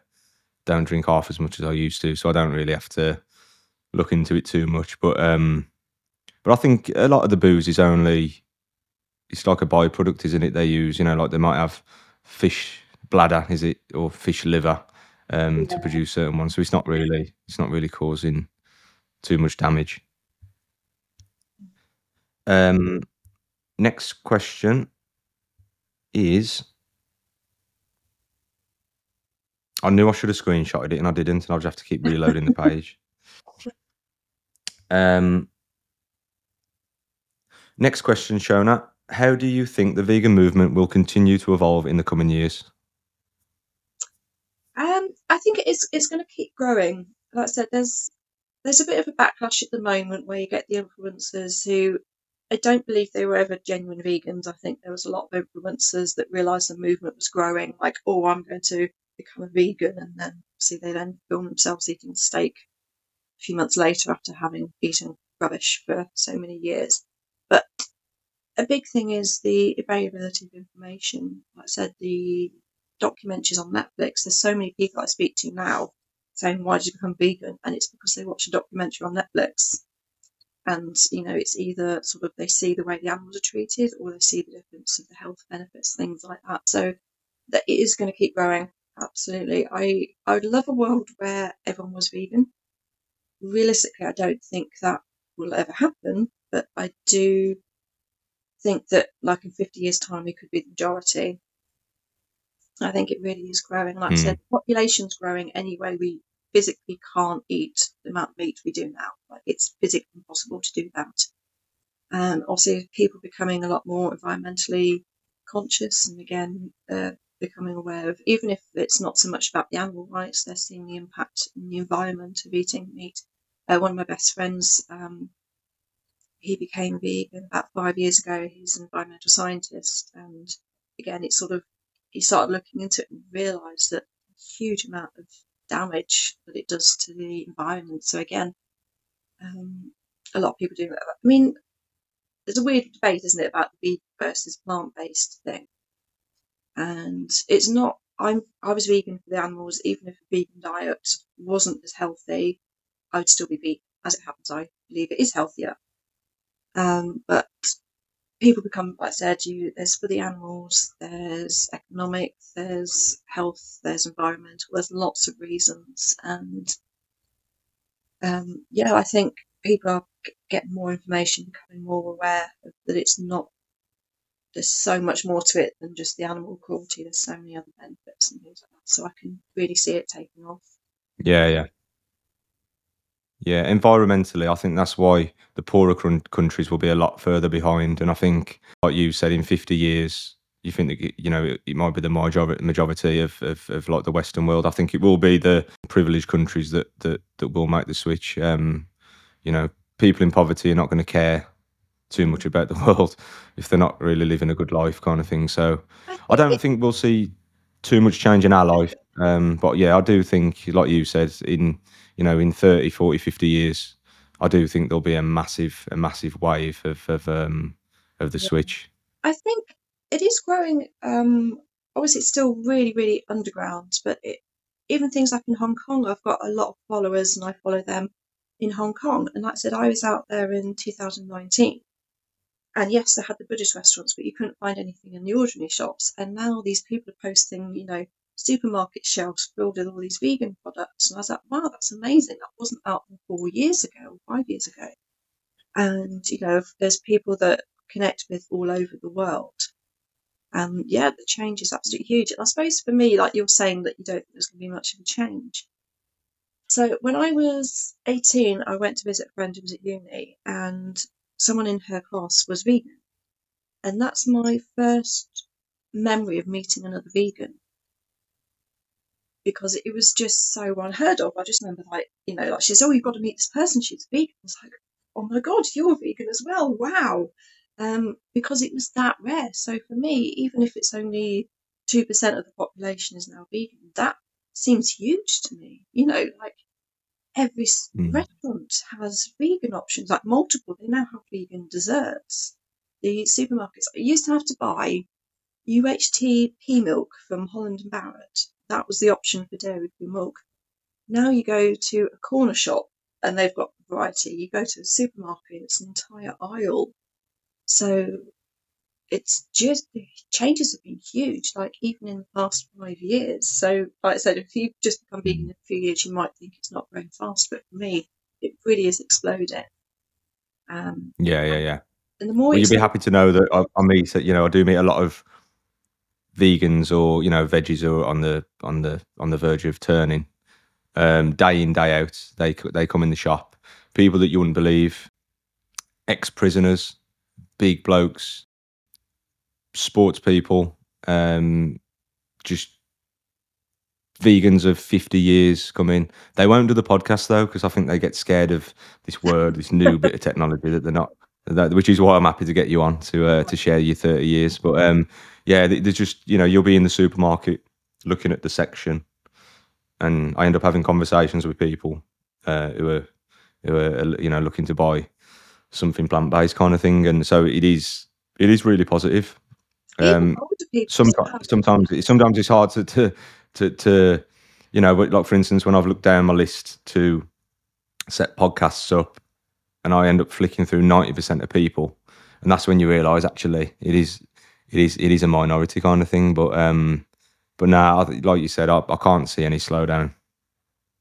Speaker 1: don't drink half as much as I used to, so I don't really have to look into it too much. But um, but I think a lot of the booze is only it's like a byproduct, isn't it? They use, you know, like they might have fish bladder, is it, or fish liver, um, to produce certain ones. So it's not really it's not really causing too much damage. Um, next question is I knew I should have screenshotted it and I didn't, and I'll just have to keep reloading the page. *laughs* Um, next question, Shona. How do you think the vegan movement will continue to evolve in the coming years?
Speaker 2: Um, I think it is. It's going to keep growing. Like I said, there's there's a bit of a backlash at the moment where you get the influencers who I don't believe they were ever genuine vegans. I think there was a lot of influencers that realised the movement was growing, like, oh, I'm going to become a vegan, and then see they then film themselves eating steak a few months later after having eaten rubbish for so many years. A big thing is the availability of information. Like I said, the documentaries on Netflix. There's so many people I speak to now saying, "Why did you become vegan?" And it's because they watch a documentary on Netflix, and you know, it's either sort of they see the way the animals are treated, or they see the difference of the health benefits, things like that. So that it is going to keep growing. Absolutely, I I would love a world where everyone was vegan. Realistically, I don't think that will ever happen, but I do think that, like in 50 years' time, we could be the majority. I think it really is growing. Like I said,
Speaker 1: Mm.
Speaker 2: the population's growing anyway. We physically can't eat the amount of meat we do now. Like it's physically impossible to do that. Um, obviously, people becoming a lot more environmentally conscious, and again, uh, becoming aware of even if it's not so much about the animal rights, they're seeing the impact in the environment of eating meat. Uh, one of my best friends, um, he became vegan about five years ago. He's an environmental scientist, and again, it's sort of he started looking into it and realised that a huge amount of damage that it does to the environment. So again, um, a lot of people do. I mean, there's a weird debate, isn't it, about the vegan versus plant-based thing, and it's not. I'm I was vegan for the animals, even if a vegan diet wasn't as healthy, I would still be vegan. As it happens, I believe it is healthier. Um, but people become, like I said, you there's for the animals, there's economic, there's health, there's environmental, there's lots of reasons, and um, yeah, I think people are getting more information, becoming more aware of, that it's not. There's so much more to it than just the animal cruelty. There's so many other benefits and things like that. So I can really see it taking off.
Speaker 1: Yeah, yeah. Yeah, environmentally, I think that's why the poorer countries will be a lot further behind. And I think, like you said, in 50 years, you think that, you know, it, it might be the majority, of, of, of like the Western world. I think it will be the privileged countries that, that, that will make the switch. Um, you know, people in poverty are not going to care too much about the *laughs* world if they're not really living a good life kind of thing. So
Speaker 2: I
Speaker 1: I don't think we'll see too much change in our life. Um, but yeah, I do think, like you said, in you know, in 30, 40, 50 years, I do think there'll be a massive, a massive wave of of um of the
Speaker 2: yeah.
Speaker 1: switch.
Speaker 2: I think it is growing. Um, obviously, it's still really, really underground, but it, even things like in Hong Kong, I've got a lot of followers and I follow them in Hong Kong. And like I said, I was out there in 2019. And yes, they had the Buddhist restaurants, but you couldn't find anything in the ordinary shops. And now these people are posting, you know, supermarket shelves filled with all these vegan products. And I was like, wow, that's amazing. That wasn't out four years ago five years ago. And, you know, there's people that connect with all over the world. And yeah, the change is absolutely huge. And I suppose for me, like you're saying that you don't think there's going to be much of a change. So when I was 18, I went to visit a friend who was at uni, and someone in her class was vegan. And that's my first memory of meeting another vegan because it was just so unheard of. I just remember, like, you know, like she says, Oh, you've got to meet this person. She's vegan. I was like, Oh my God, you're vegan as well. Wow. Um, because it was that rare. So for me, even if it's only 2% of the population is now vegan, that seems huge to me. You know, like every
Speaker 1: Mm.
Speaker 2: restaurant has vegan options, like multiple. They now have vegan desserts. The supermarkets, I used to have to buy UHT pea milk from Holland and Barrett. That was the option for dairy free milk. Now you go to a corner shop and they've got variety. You go to a supermarket, it's an entire aisle. So it's just the changes have been huge, like even in the past five years. So, like I said, if you've just become vegan in a few years, you might think it's not growing fast, but for me, it really is exploding. Um,
Speaker 1: Yeah, yeah, yeah.
Speaker 2: and the more
Speaker 1: Well,
Speaker 2: you
Speaker 1: you'd be happy to know that I, I meet, that you know, I do meet a lot of vegans or you know veggies are on the on the on the verge of turning. Um, day in day out, they they come in the shop. People that you wouldn't believe, ex prisoners, big blokes, sports people, um, just vegans of 50 years come in. They won't do the podcast though, because I think they get scared of this word, this new bit of *laughs* technology that they're not that, which is why I'm happy to get you on to uh, to share your 30 years. But um, yeah, there's just you know you'll be in the supermarket looking at the section, and I end up having conversations with people uh, who are who are you know looking to buy something plant based kind of thing, and so it is it is really positive. Um, sometimes sometimes sometimes it's hard to to to, to you know, like for instance, when I've looked down my list to set podcasts up, and I end up flicking through ninety percent of people, and that's when you realise actually it is it is it is a minority kind of thing. But um, but now, like you said, I, I can't see any slowdown.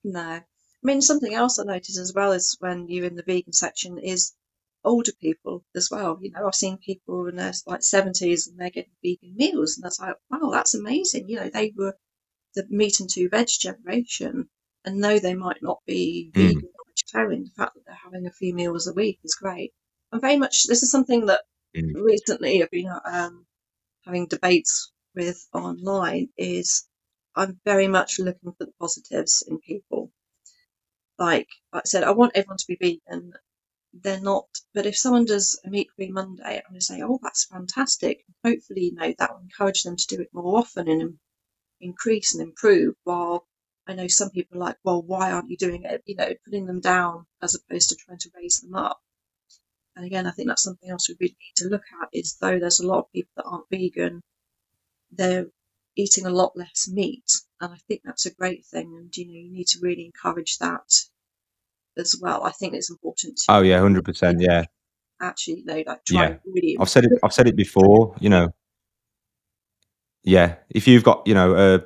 Speaker 2: No, I mean something else I noticed as well is when you're in the vegan section is older people as well. You know, I've seen people in their like seventies and they're getting vegan meals, and that's like, wow, that's amazing. You know, they were the meat and two veg generation, and though they might not be mm. vegan or vegetarian, the fact that they're having a few meals a week is great. And very much, this is something that mm. recently I've been um, having debates with online. Is I'm very much looking for the positives in people. Like, like I said, I want everyone to be vegan. They're not, but if someone does a meat free Monday, I'm going to say, oh, that's fantastic. Hopefully, you know, that will encourage them to do it more often and increase and improve. While I know some people are like, well, why aren't you doing it? You know, putting them down as opposed to trying to raise them up. And again, I think that's something else we really need to look at is though there's a lot of people that aren't vegan, they're eating a lot less meat. And I think that's a great thing. And, you know, you need to really encourage that as well. I think it's important. To,
Speaker 1: oh, yeah, 100%. Yeah.
Speaker 2: Actually, you know, like try
Speaker 1: yeah. really. I've said it, I've said it before, you know, yeah, if you've got you know a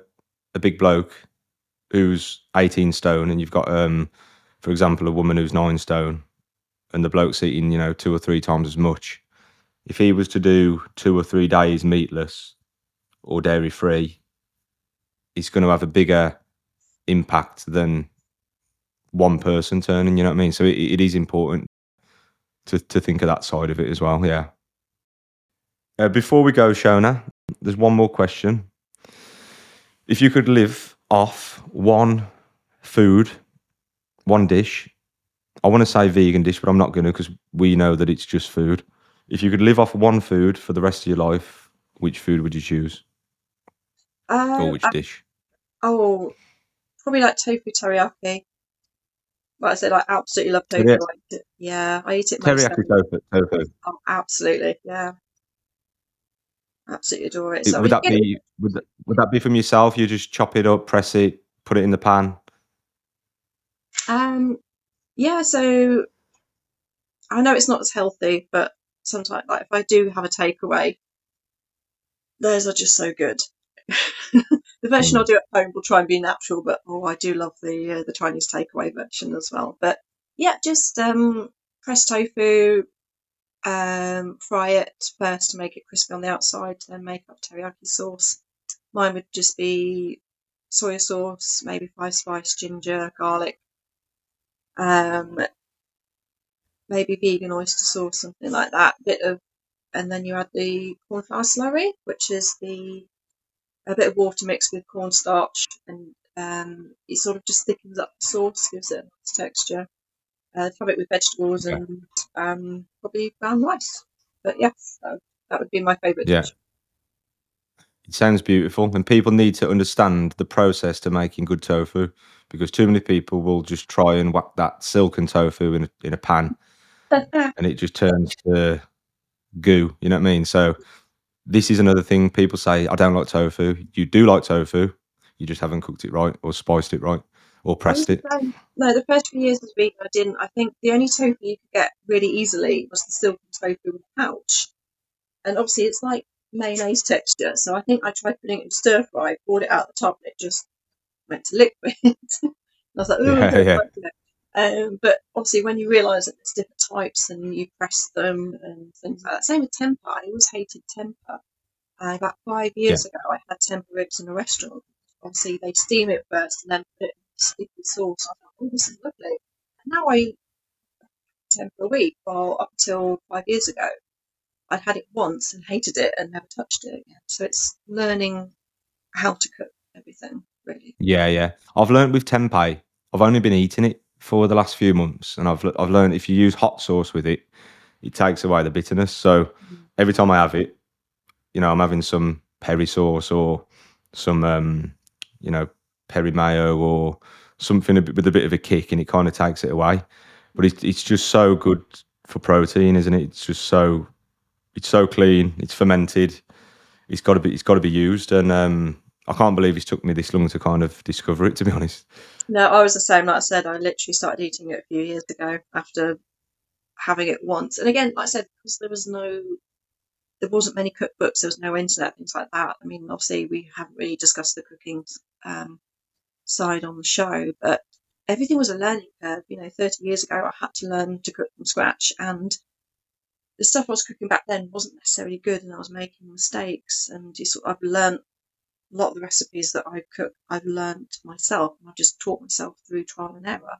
Speaker 1: a big bloke who's eighteen stone, and you've got um, for example, a woman who's nine stone, and the bloke's eating you know two or three times as much. If he was to do two or three days meatless or dairy free, he's going to have a bigger impact than one person turning. You know what I mean? So it, it is important to to think of that side of it as well. Yeah. Uh, before we go, Shona, there's one more question. If you could live off one food, one dish, I want to say vegan dish, but I'm not going to because we know that it's just food. If you could live off one food for the rest of your life, which food would you choose?
Speaker 2: Uh,
Speaker 1: or which I, dish?
Speaker 2: Oh, probably like tofu teriyaki. Like I said, I absolutely love tofu. Yeah, I eat it.
Speaker 1: Teriyaki tofu. tofu.
Speaker 2: Oh, absolutely. Yeah. Absolutely adore it. So
Speaker 1: would that be would that, would that be from yourself? You just chop it up, press it, put it in the pan.
Speaker 2: Um, yeah. So I know it's not as healthy, but sometimes, like if I do have a takeaway, those are just so good. *laughs* the version mm. I'll do at home will try and be natural, but oh, I do love the uh, the Chinese takeaway version as well. But yeah, just um, press tofu, um, fry it first to make it crispy on the outside, then make up teriyaki sauce. Mine would just be soy sauce, maybe five spice, ginger, garlic, um, maybe vegan oyster sauce, something like that. Bit of, and then you add the cornflour slurry, which is the a bit of water mixed with cornstarch, and um, it sort of just thickens up the sauce, gives it a nice texture uh, have it with vegetables and um, probably brown rice. But yes, that, that would be my favourite
Speaker 1: yeah.
Speaker 2: dish.
Speaker 1: It sounds beautiful, and people need to understand the process to making good tofu because too many people will just try and whack that silken tofu in a, in a pan, *laughs* and it just turns to goo. You know what I mean? So this is another thing people say. I don't like tofu. You do like tofu. You just haven't cooked it right or spiced it right or pressed it?
Speaker 2: No, the first few years as vegan, I didn't. I think the only tofu you could get really easily was the silken tofu with a pouch, and obviously it's like mayonnaise texture. So I think I tried putting it in stir fry, poured it out the top, and it just went to liquid. *laughs* I was like, oh, yeah, yeah. Um, but obviously, when you realise that there's different types and you press them and things like that. Same with tempeh. I always hated tempeh. Uh, about five years yeah. ago, I had tempeh ribs in a restaurant. Obviously, they steam it first and then put it sticky sauce. I thought, oh, this is lovely. And now I eat ten per week. Well, up until five years ago, I'd had it once and hated it and never touched it again. So it's learning how to cook everything, really.
Speaker 1: Yeah, yeah. I've learned with tempeh. I've only been eating it for the last few months, and I've I've learned if you use hot sauce with it, it takes away the bitterness. So every time I have it, you know, I'm having some peri sauce or some, um, you know, peri mayo or something with a bit of a kick, and it kind of takes it away. But it's it's just so good for protein, isn't it? It's just so it's so clean. It's fermented. It's got to be it's got to be used, and um, I can't believe it's took me this long to kind of discover it. To be honest.
Speaker 2: No, I was the same. Like I said, I literally started eating it a few years ago after having it once. And again, like I said, because there was no, there wasn't many cookbooks, there was no internet, things like that. I mean, obviously, we haven't really discussed the cooking um, side on the show, but everything was a learning curve. You know, 30 years ago, I had to learn to cook from scratch, and the stuff I was cooking back then wasn't necessarily good, and I was making mistakes. And you sort of, I've learned a lot of the recipes that I cook, I've learned myself, and I've just taught myself through trial and error.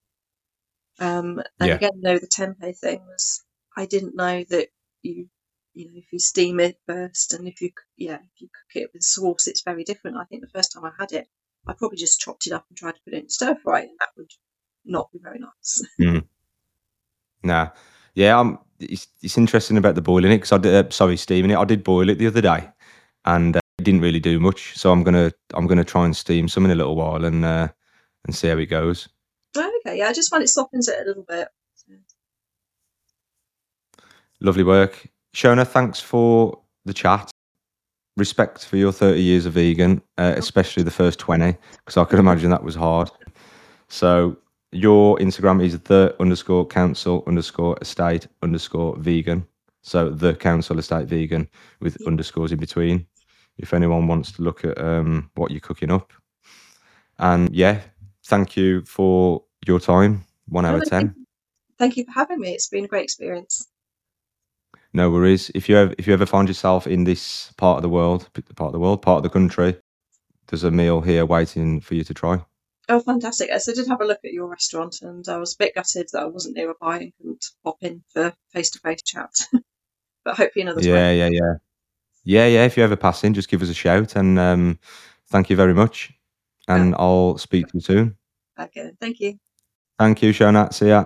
Speaker 2: Um, and
Speaker 1: Yeah.
Speaker 2: again, no, the tempeh thing was I didn't know that you you know if you steam it first and if you yeah if you cook it with sauce it's very different. I think the first time I had it, I probably just chopped it up and tried to put it in stir fry, and that would not be very nice. *laughs*
Speaker 1: Nah, yeah, um, it's it's interesting about the boiling it because I did, uh, sorry, steaming it. I did boil it the other day, and uh, it didn't really do much. So I'm gonna I'm gonna try and steam some in a little while and uh, and see how it goes.
Speaker 2: Oh, okay, yeah, I just find it softens it a little bit.
Speaker 1: Lovely work, Shona. Thanks for the chat. Respect for your 30 years of vegan, uh, especially the first 20, because I could imagine that was hard. So your Instagram is the underscore council underscore estate underscore vegan. So the council estate vegan with underscores in between. If anyone wants to look at um, what you're cooking up. And yeah, thank you for your time. One hour
Speaker 2: No,
Speaker 1: of
Speaker 2: thank
Speaker 1: 10.
Speaker 2: Thank you for having me. It's been a great experience.
Speaker 1: No worries. If you ever, if you ever find yourself in this part of the world, part of the world, part of the country, there's a meal here waiting for you to try.
Speaker 2: Oh, fantastic! Yes, I did have a look at your restaurant, and I was a bit gutted that I wasn't nearby and couldn't pop in for face-to-face chat. *laughs* but hopefully another time.
Speaker 1: Yeah, yeah, yeah. Yeah, yeah. If you ever pass in, just give us a shout. And um, thank you very much. And I'll speak to you soon.
Speaker 2: Okay, thank you.
Speaker 1: Thank you, Shona. See ya.